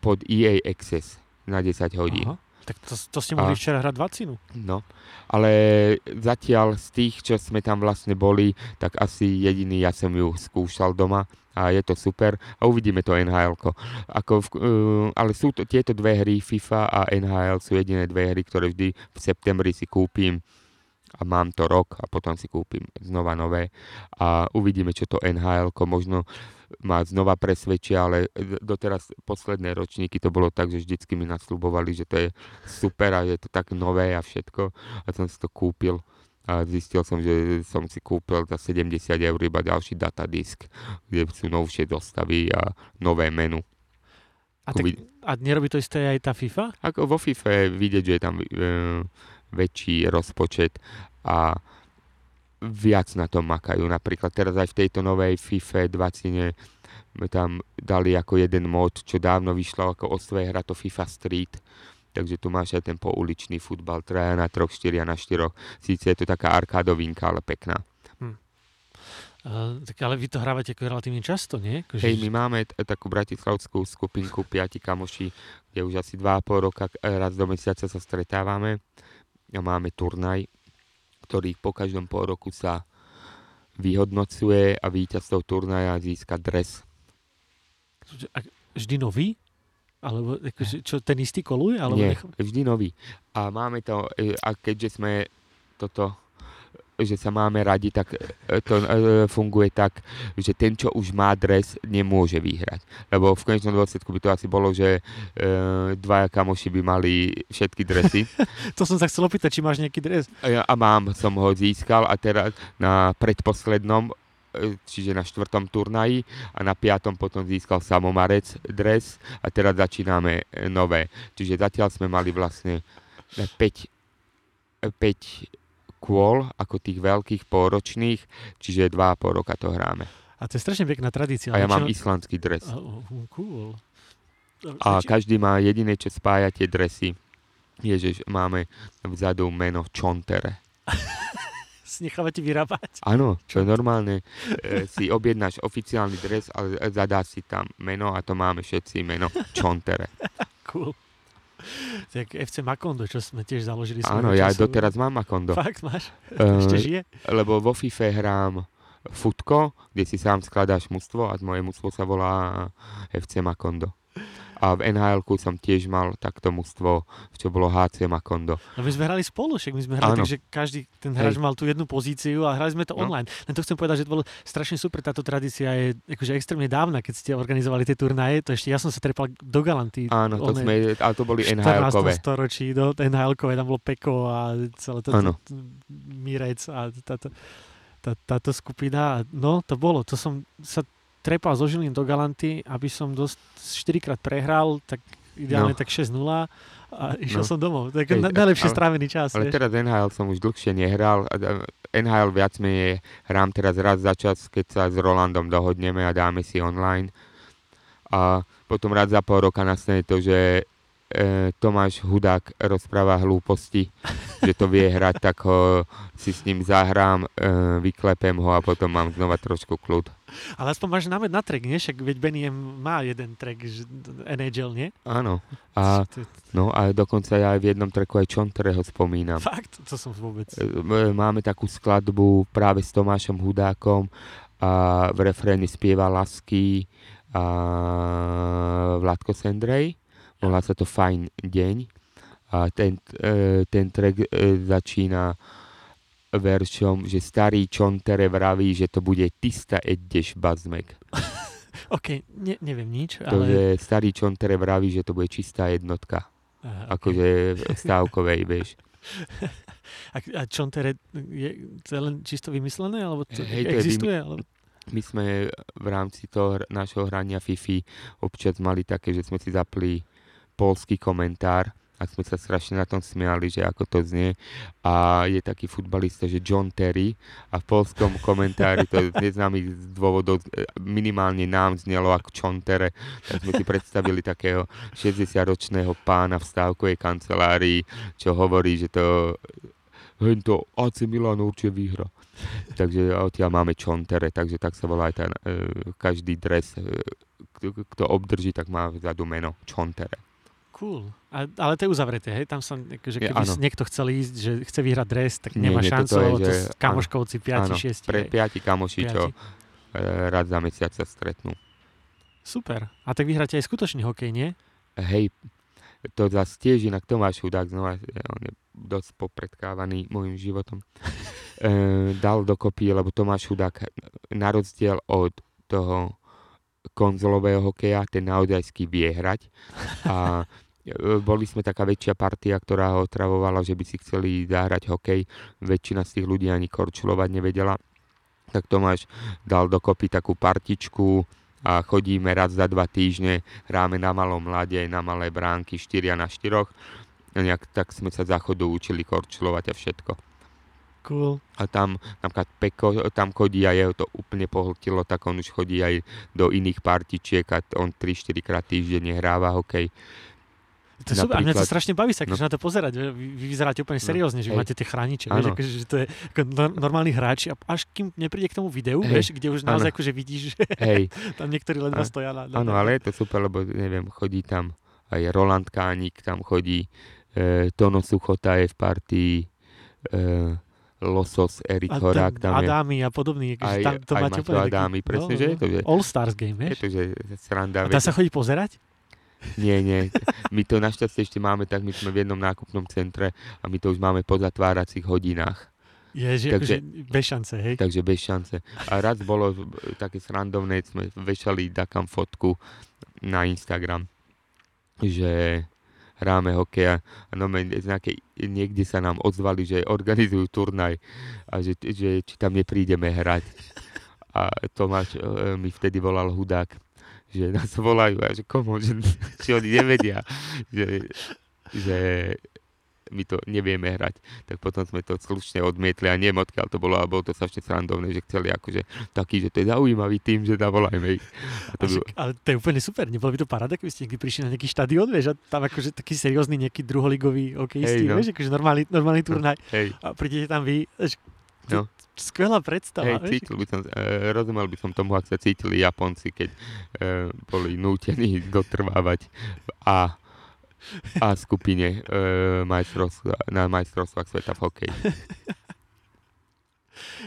pod EA Access na 10 hodín. Aha. Tak to, to ste mohli A- včera hrať 20. No, ale zatiaľ z tých, čo sme tam vlastne boli, tak asi jediný ja som ju skúšal doma a je to super a uvidíme to nhl Ako v, uh, ale sú to tieto dve hry, FIFA a NHL sú jediné dve hry, ktoré vždy v septembri si kúpim a mám to rok a potom si kúpim znova nové a uvidíme, čo to nhl možno ma znova presvedčia, ale doteraz posledné ročníky to bolo tak, že vždycky mi nasľubovali, že to je super a je to tak nové a všetko a som si to kúpil a zistil som, že som si kúpil za 70 eur iba ďalší datadisk, kde sú novšie dostavy a nové menu. A, tak, a nerobí to isté aj tá FIFA? Ako vo FIFA je vidieť, že je tam e, väčší rozpočet a viac na tom makajú. Napríklad teraz aj v tejto novej FIFA 20 sme tam dali ako jeden mod, čo dávno vyšlo ako osvoje hra to FIFA Street. Takže tu máš aj ten pouličný futbal, traja na troch, štyria na štyroch. Síce je to taká arkádovinka, ale pekná. Uh, tak ale vy to hrávate ako relatívne často, nie? Akože, Hej, my máme t- takú bratislavskú skupinku piati kamoši, kde už asi 2,5 roka e, raz do mesiaca sa stretávame a máme turnaj, ktorý po každom pol roku sa vyhodnocuje a víťaz toho turnaja získa dres. a vždy nový? Alebo akože, čo, ten istý koluje? Alebo Nie, nech... vždy nový. A máme to, e, a keďže sme toto že sa máme radi, tak e, to e, funguje tak, že ten, čo už má dres, nemôže vyhrať. Lebo v konečnom dôsledku by to asi bolo, že e, dvaja kamoši by mali všetky dresy. *laughs* To som sa chcel opýtať, či máš nejaký dres. A, a mám, som ho získal a teraz na predposlednom, čiže na štvrtom turnaji a na piatom potom získal Samomarec dres a teraz začíname nové. Čiže zatiaľ sme mali vlastne 5, 5 kôl ako tých veľkých pôročných, čiže 2,5 roka to hráme. A to je strašne pekná tradícia. A ja mám islandský dres. Oh, cool. A Či- každý má jediné, čo spája tie dresy. Že máme vzadu meno Čontere. *laughs* Nechávate vyrábať? Áno, čo je normálne. E, si objednáš oficiálny dres a zadá si tam meno a to máme všetci meno Čontere. *laughs* Cool. Tak FC Makondo, čo sme tiež založili Áno, ja času. doteraz mám Makondo. Fakt máš? *laughs* E, Ešte žije? lebo vo FIFA hrám Futko, kde si sám skladáš mužstvo a moje mužstvo sa volá FC Makondo. A v nhl som tiež mal takto mužstvo, čo bolo HC Makondo. No my sme hrali spolu, však my sme hrali, takže každý ten hráč mal tú jednu pozíciu a hrali sme to No. online. Len to chcem povedať, že to bolo strašne super, táto tradícia je akože extrémne dávna, keď ste organizovali tie turnaje, to ešte ja som sa trepal do Galanty. Áno, to sme, ale to boli v 14. NHL-kové. storočí, do NHL-kové, tam bolo Peko a celé to, Áno. to, Mirec a táto, tá, táto skupina. No, to bolo, to som sa trepal zo Žilín do Galanty, aby som dosť 4 krát prehral, tak ideálne No. tak 6-0 a išiel No. som domov. Tak Hej, na, najlepšie ale- strávený čas. Ale vieš. teraz NHL som už dlhšie nehral. NHL viac menej hrám teraz raz za čas, keď sa s Rolandom dohodneme a dáme si online. A potom raz za pol roka nastane to, že Tomáš Hudák rozpráva hlúposti, že to vie hrať, tak ho, si s ním zahrám, e, vyklepem ho a potom mám znova trošku kľud. Ale aspoň máš námed na track, nie? Však veď Beniem má jeden track, že NHL, nie? Áno. A, no a dokonca ja v jednom treku aj Čontereho spomínam. Fakt, to som vôbec... E, Máme takú skladbu práve s Tomášom Hudákom a v refréne spieva Lasky a Vládko Sendrej. Volá sa to Fajn deň. A ten, e, ten track e, začína veršom, že starý Čontere vraví, že to bude Tista Eddeš Bazmek. *laughs* OK, ne, neviem nič, To ale... je starý Čontere vraví, že to bude čistá jednotka. Aha, Akože v stávkovej, *laughs* vieš. A, a Čontere, je to len čisto vymyslené? Alebo to Hej, to je existuje? Alebo... My sme v rámci toho nášho hrania Fifi občas mali také, že sme si zapli polský komentár a sme sa strašne na tom smiali, že ako to znie. A je taký futbalista, že John Terry a v polskom komentári to z neznámych dôvodov e, minimálne nám znelo ako John Terry. Tak sme si predstavili takého 60-ročného pána v stávkovej kancelárii, čo hovorí, že to hento AC Milan určite vyhra. Takže odtiaľ máme čontere, takže tak sa volá aj ten, e, každý dres, e, kto obdrží, tak má vzadu meno čontere. Cool. A, ale to je uzavreté, hej? Tam sa, akože Je, keby áno. niekto chcel ísť, že chce vyhrať dres, tak Nie, nemá nie, šancu, toto je, lebo to s kamoškovci 5, Áno, 6. pre hej. piati kamoši, čo e, raz za mesiac sa stretnú. Super. A tak vyhráte aj skutočný hokej, nie? Hej, to zase tiež inak Tomáš Chudák, znova, on je dosť popredkávaný môjim životom, e, dal dokopy, lebo Tomáš Chudák na rozdiel od toho konzolového hokeja, ten naozajský vie hrať a boli sme taká väčšia partia, ktorá ho otravovala, že by si chceli zahrať hokej. Väčšina z tých ľudí ani korčulovať nevedela. Tak Tomáš dal dokopy takú partičku a chodíme raz za dva týždne, hráme na malom mlade, na malé bránky, 4 na 4. A nejak tak sme sa záchodu učili korčulovať a všetko. Cool. A tam napríklad Peko tam chodí a jeho to úplne pohltilo, tak on už chodí aj do iných partičiek a on 3-4 krát týždenne hráva hokej. To je super. A mňa to strašne baví sa akože no. na to pozerať. že Vy, vy vyzeráte úplne No, seriózne, že vy hej. máte tie chrániče. Vieš, akože, že to je ako nor- normálny hráč. A až kým nepríde k tomu videu, Hej. vieš, kde už naozaj Áno. akože vidíš, že *laughs* tam niektorí ledva stoja na, na áno, ale je to super, lebo neviem, chodí tam aj Roland Kánik, tam chodí e, Tono Suchota je v partii, e, Losos, Erik a Horák, tam je Adámy a podobný. Akože aj, tam, to aj máte Maťo Adámy, presne, no, že no. je to, že, All Stars game, je vieš? to, že sranda. A dá sa chodí pozerať? Nie, nie. My to našťastie ešte máme, tak my sme v jednom nákupnom centre a my to už máme po zatváracích hodinách. Je, že Takže- akože bez šance, hej? Takže bez šance. A raz bolo také srandovné, sme vešali takam fotku na Instagram, že hráme hokej a no, z nejakej, niekde sa nám ozvali, že organizujú turnaj a že, že či tam neprídeme hrať. A Tomáš e, mi vtedy volal hudák, že nás volajú a že komu, že, že oni nevedia, že, že my to nevieme hrať. Tak potom sme to slušne odmietli a neviem odkiaľ to bolo, ale bolo to strašne srandovné, že chceli akože taký, že to je zaujímavý tým, že zavolajme ich. A to A bylo, však, ale to je úplne super, nebolo by to paráda, keby ste niekdy prišli na nejaký štadión, vieš, a tam akože taký seriózny nejaký druholigový hokejisti, Hej, no. vieš, akože normálny, normálny turnaj hej, a prídete tam vy, No. skvelá predstava, hej, cítil by som, e, rozumel by som tomu, ak sa cítili Japonci, keď e, boli nútení *laughs* dotrvávať v A, A skupine e, majstrovstva, na majstrovstvách sveta v hokeji. *laughs*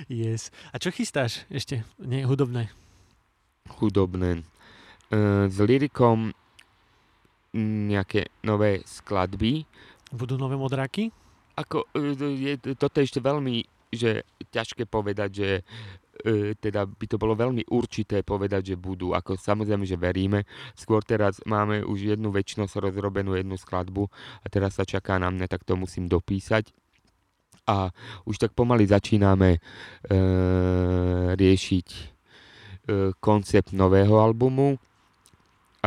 Yes. A čo chystáš ešte? Nie, hudobné. Hudobné. E, s lyrikom nejaké nové skladby. Budú nové modráky? Ako, je, toto je ešte veľmi že ťažké povedať, že e, teda by to bolo veľmi určité povedať, že budú. Ako samozrejme, že veríme. Skôr teraz máme už jednu väčšnosť rozrobenú, jednu skladbu a teraz sa čaká na mňa, tak to musím dopísať. A už tak pomaly začíname e, riešiť e, koncept nového albumu.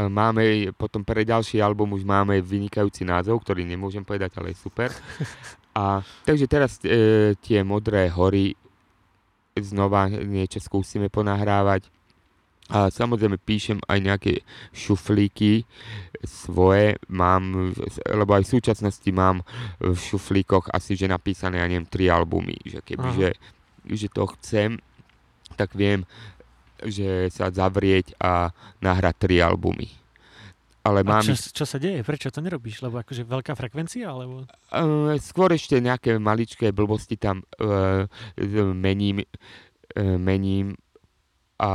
Máme potom pre ďalší album už máme vynikajúci názov, ktorý nemôžem povedať, ale je super. *laughs* A takže teraz e, tie modré hory znova niečo skúsime ponahrávať. A samozrejme píšem aj nejaké šuflíky svoje, mám, lebo aj v súčasnosti mám v šuflíkoch asi že napísané, ja neviem, tri albumy, že keby, že, že to chcem, tak viem, že sa zavrieť a nahrať tri albumy ale mám... A čo, čo sa deje? Prečo to nerobíš? Lebo akože veľká frekvencia? Alebo... Uh, skôr ešte nejaké maličké blbosti tam uh, mením, uh, mením a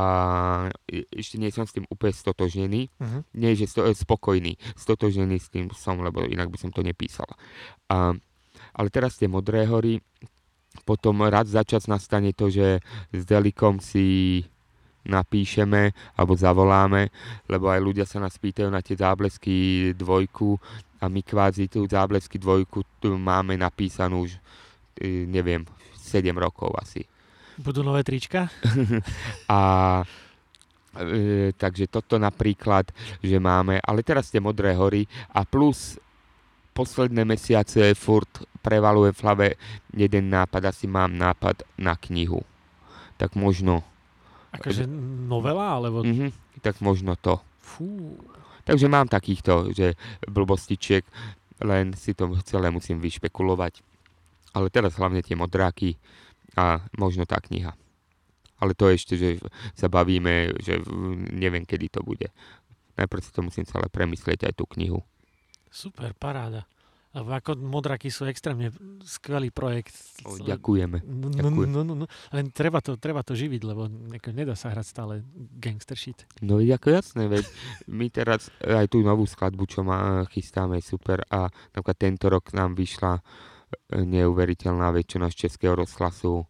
ešte nie som s tým úplne stotožnený. Uh-huh. Nie, že sto, spokojný, stotožnený s tým som, lebo inak by som to nepísal. Uh, ale teraz tie Modré hory, potom raz za čas nastane to, že s Delikom si napíšeme alebo zavoláme, lebo aj ľudia sa nás pýtajú na tie záblesky dvojku a my kvázi tú záblesky dvojku tu máme napísanú už, e, neviem, 7 rokov asi. Budú nové trička? *laughs* a e, takže toto napríklad, že máme, ale teraz tie Modré hory a plus posledné mesiace furt prevaluje v hlave jeden nápad, asi mám nápad na knihu. Tak možno Akože novela, alebo... Mm-hmm, tak možno to. Fú. Takže mám takýchto, že blbostičiek, len si to celé musím vyšpekulovať. Ale teraz hlavne tie modráky a možno tá kniha. Ale to ešte, že sa bavíme, že neviem, kedy to bude. Najprv si to musím celé premyslieť aj tú knihu. Super, paráda. Ako Modraky sú extrémne skvelý projekt. O, ďakujeme. No, no, no, no, no. Len treba to, treba to živiť, lebo nedá sa hrať stále gangster shit. No ako jasné, veď *laughs* my teraz aj tú novú skladbu, čo má, chystáme, super a napríklad tento rok nám vyšla e, neuveriteľná väčšina z Českého rozhlasu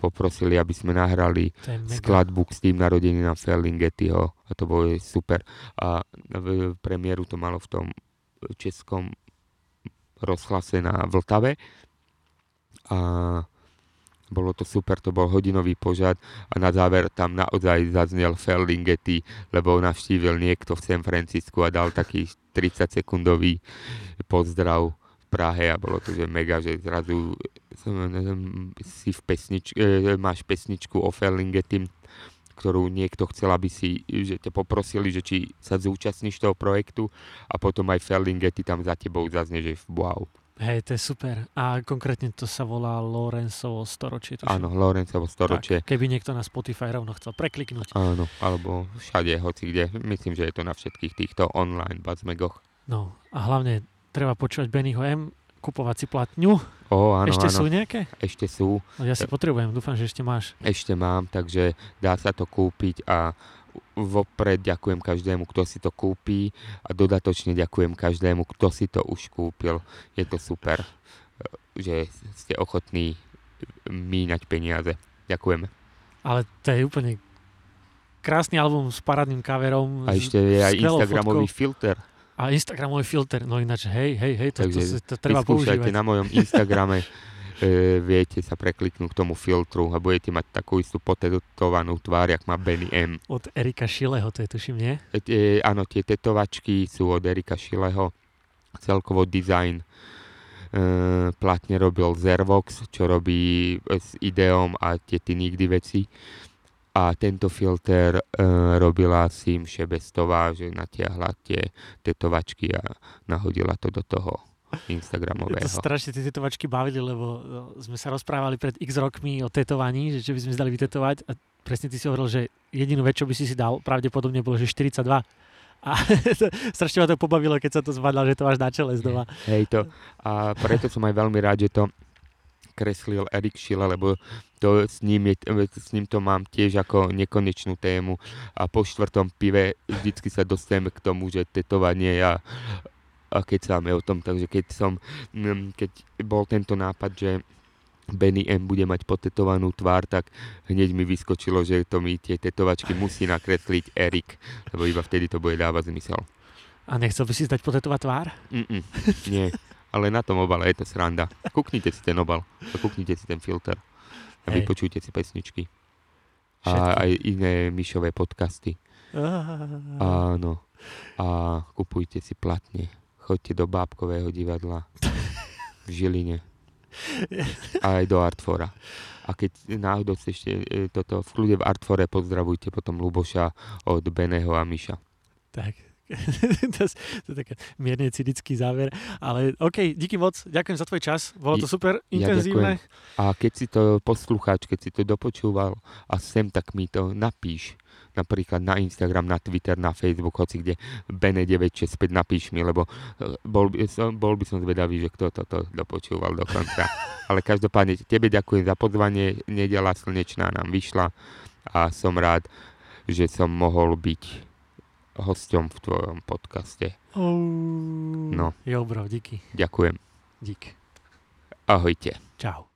poprosili, aby sme nahrali skladbu s tým narodeninám Ferlingettiho a to bolo super. A premiéru to malo v tom českom rozhlase na Vltave. A bolo to super, to bol hodinový požad a na záver tam naozaj zaznel Ferlinghetti, lebo navštívil niekto v San Francisku a dal taký 30 sekundový pozdrav v Prahe a bolo to že mega, že zrazu si v pesnič, e, máš pesničku o Ferlinghetti, ktorú niekto chcel, aby si, že ťa poprosili, že či sa zúčastníš toho projektu a potom aj Ferlinghetti tam za tebou zaznie, že wow. Hej, to je super. A konkrétne to sa volá Lorenzovo storočie. Tuším. Áno, Lorenzovo storočie. Tak, keby niekto na Spotify rovno chcel prekliknúť. Áno, alebo všade, hoci kde. Myslím, že je to na všetkých týchto online bazmegoch. No a hlavne treba počúvať Bennyho M, kupovať si platňu. O, áno, ešte áno. sú nejaké? Ešte sú. No, ja si potrebujem, dúfam, že ešte máš. Ešte mám, takže dá sa to kúpiť a vopred ďakujem každému, kto si to kúpi a dodatočne ďakujem každému, kto si to už kúpil. Je to super, že ste ochotní míňať peniaze. Ďakujeme. Ale to je úplne krásny album s parádnym kaverom. A ešte je aj Instagramový fotkou. filter. A Instagramový filter, no ináč, hej, hej, hej, to, Takže to, to, to treba používať. na mojom *laughs* Instagrame e, viete sa prekliknúť k tomu filtru a budete mať takú istú potetovanú tvár, jak má Benny M. Od Erika Šileho, to je tuším, nie? E, e, áno, tie tetovačky sú od Erika Šileho. Celkovo design e, platne robil Zervox, čo robí s ideom a tie ty nikdy veci. A tento filter e, robila Sim Šebestová, že natiahla tie tetovačky a nahodila to do toho Instagramového. To strašne tie tetovačky bavili, lebo no, sme sa rozprávali pred x rokmi o tetovaní, že čo by sme zdali vytetovať a presne ty si hovoril, že jedinú vec, čo by si si dal, pravdepodobne bolo, že 42. A *laughs* strašne ma to pobavilo, keď sa to zvadal, že to máš na čele znova. Hej to. A preto som aj veľmi rád, že to kreslil Erik Schiele, lebo to s, ním je, s ním to mám tiež ako nekonečnú tému a po štvrtom pive vždycky sa dostaneme k tomu, že tetovanie a, a keď sáme o tom, takže keď som, mm, keď bol tento nápad, že Benny M bude mať potetovanú tvár, tak hneď mi vyskočilo, že to mi tie tetovačky musí nakresliť Erik, lebo iba vtedy to bude dávať zmysel. A nechcel by si zdať potetovať tvár? Mm-mm, nie, ale na tom obale je to sranda. Kúknite si ten obal a kúknite si ten filter a Hej. vypočujte si pesničky. Všetky. A aj iné myšové podcasty. Ah. Áno. A kupujte si platne. Choďte do bábkového divadla v Žiline. A aj do Artfora. A keď náhodou ste ešte e, toto v kľude v Artfore pozdravujte potom Luboša od Beného a Miša. Tak. *laughs* to, je- to je taký mierne cynický záver. Ale OK, díky moc. Ďakujem za tvoj čas. Bolo to super Ja intenzívne. A keď si to poslucháč, keď si to dopočúval a sem, tak mi to napíš. Napríklad na Instagram, na Twitter, na Facebook, hoci kde Bene 965 napíš mi, lebo e, bol, by som, bol by som zvedavý, že kto toto dopočúval do konca. *laughs* Ale každopádne tebe ďakujem za pozvanie. Nedela slnečná nám vyšla a som rád, že som mohol byť hosťom v tvojom podcaste. Oh. No. Jo, bro, díky. Ďakujem. Dík. Ahojte. Čau.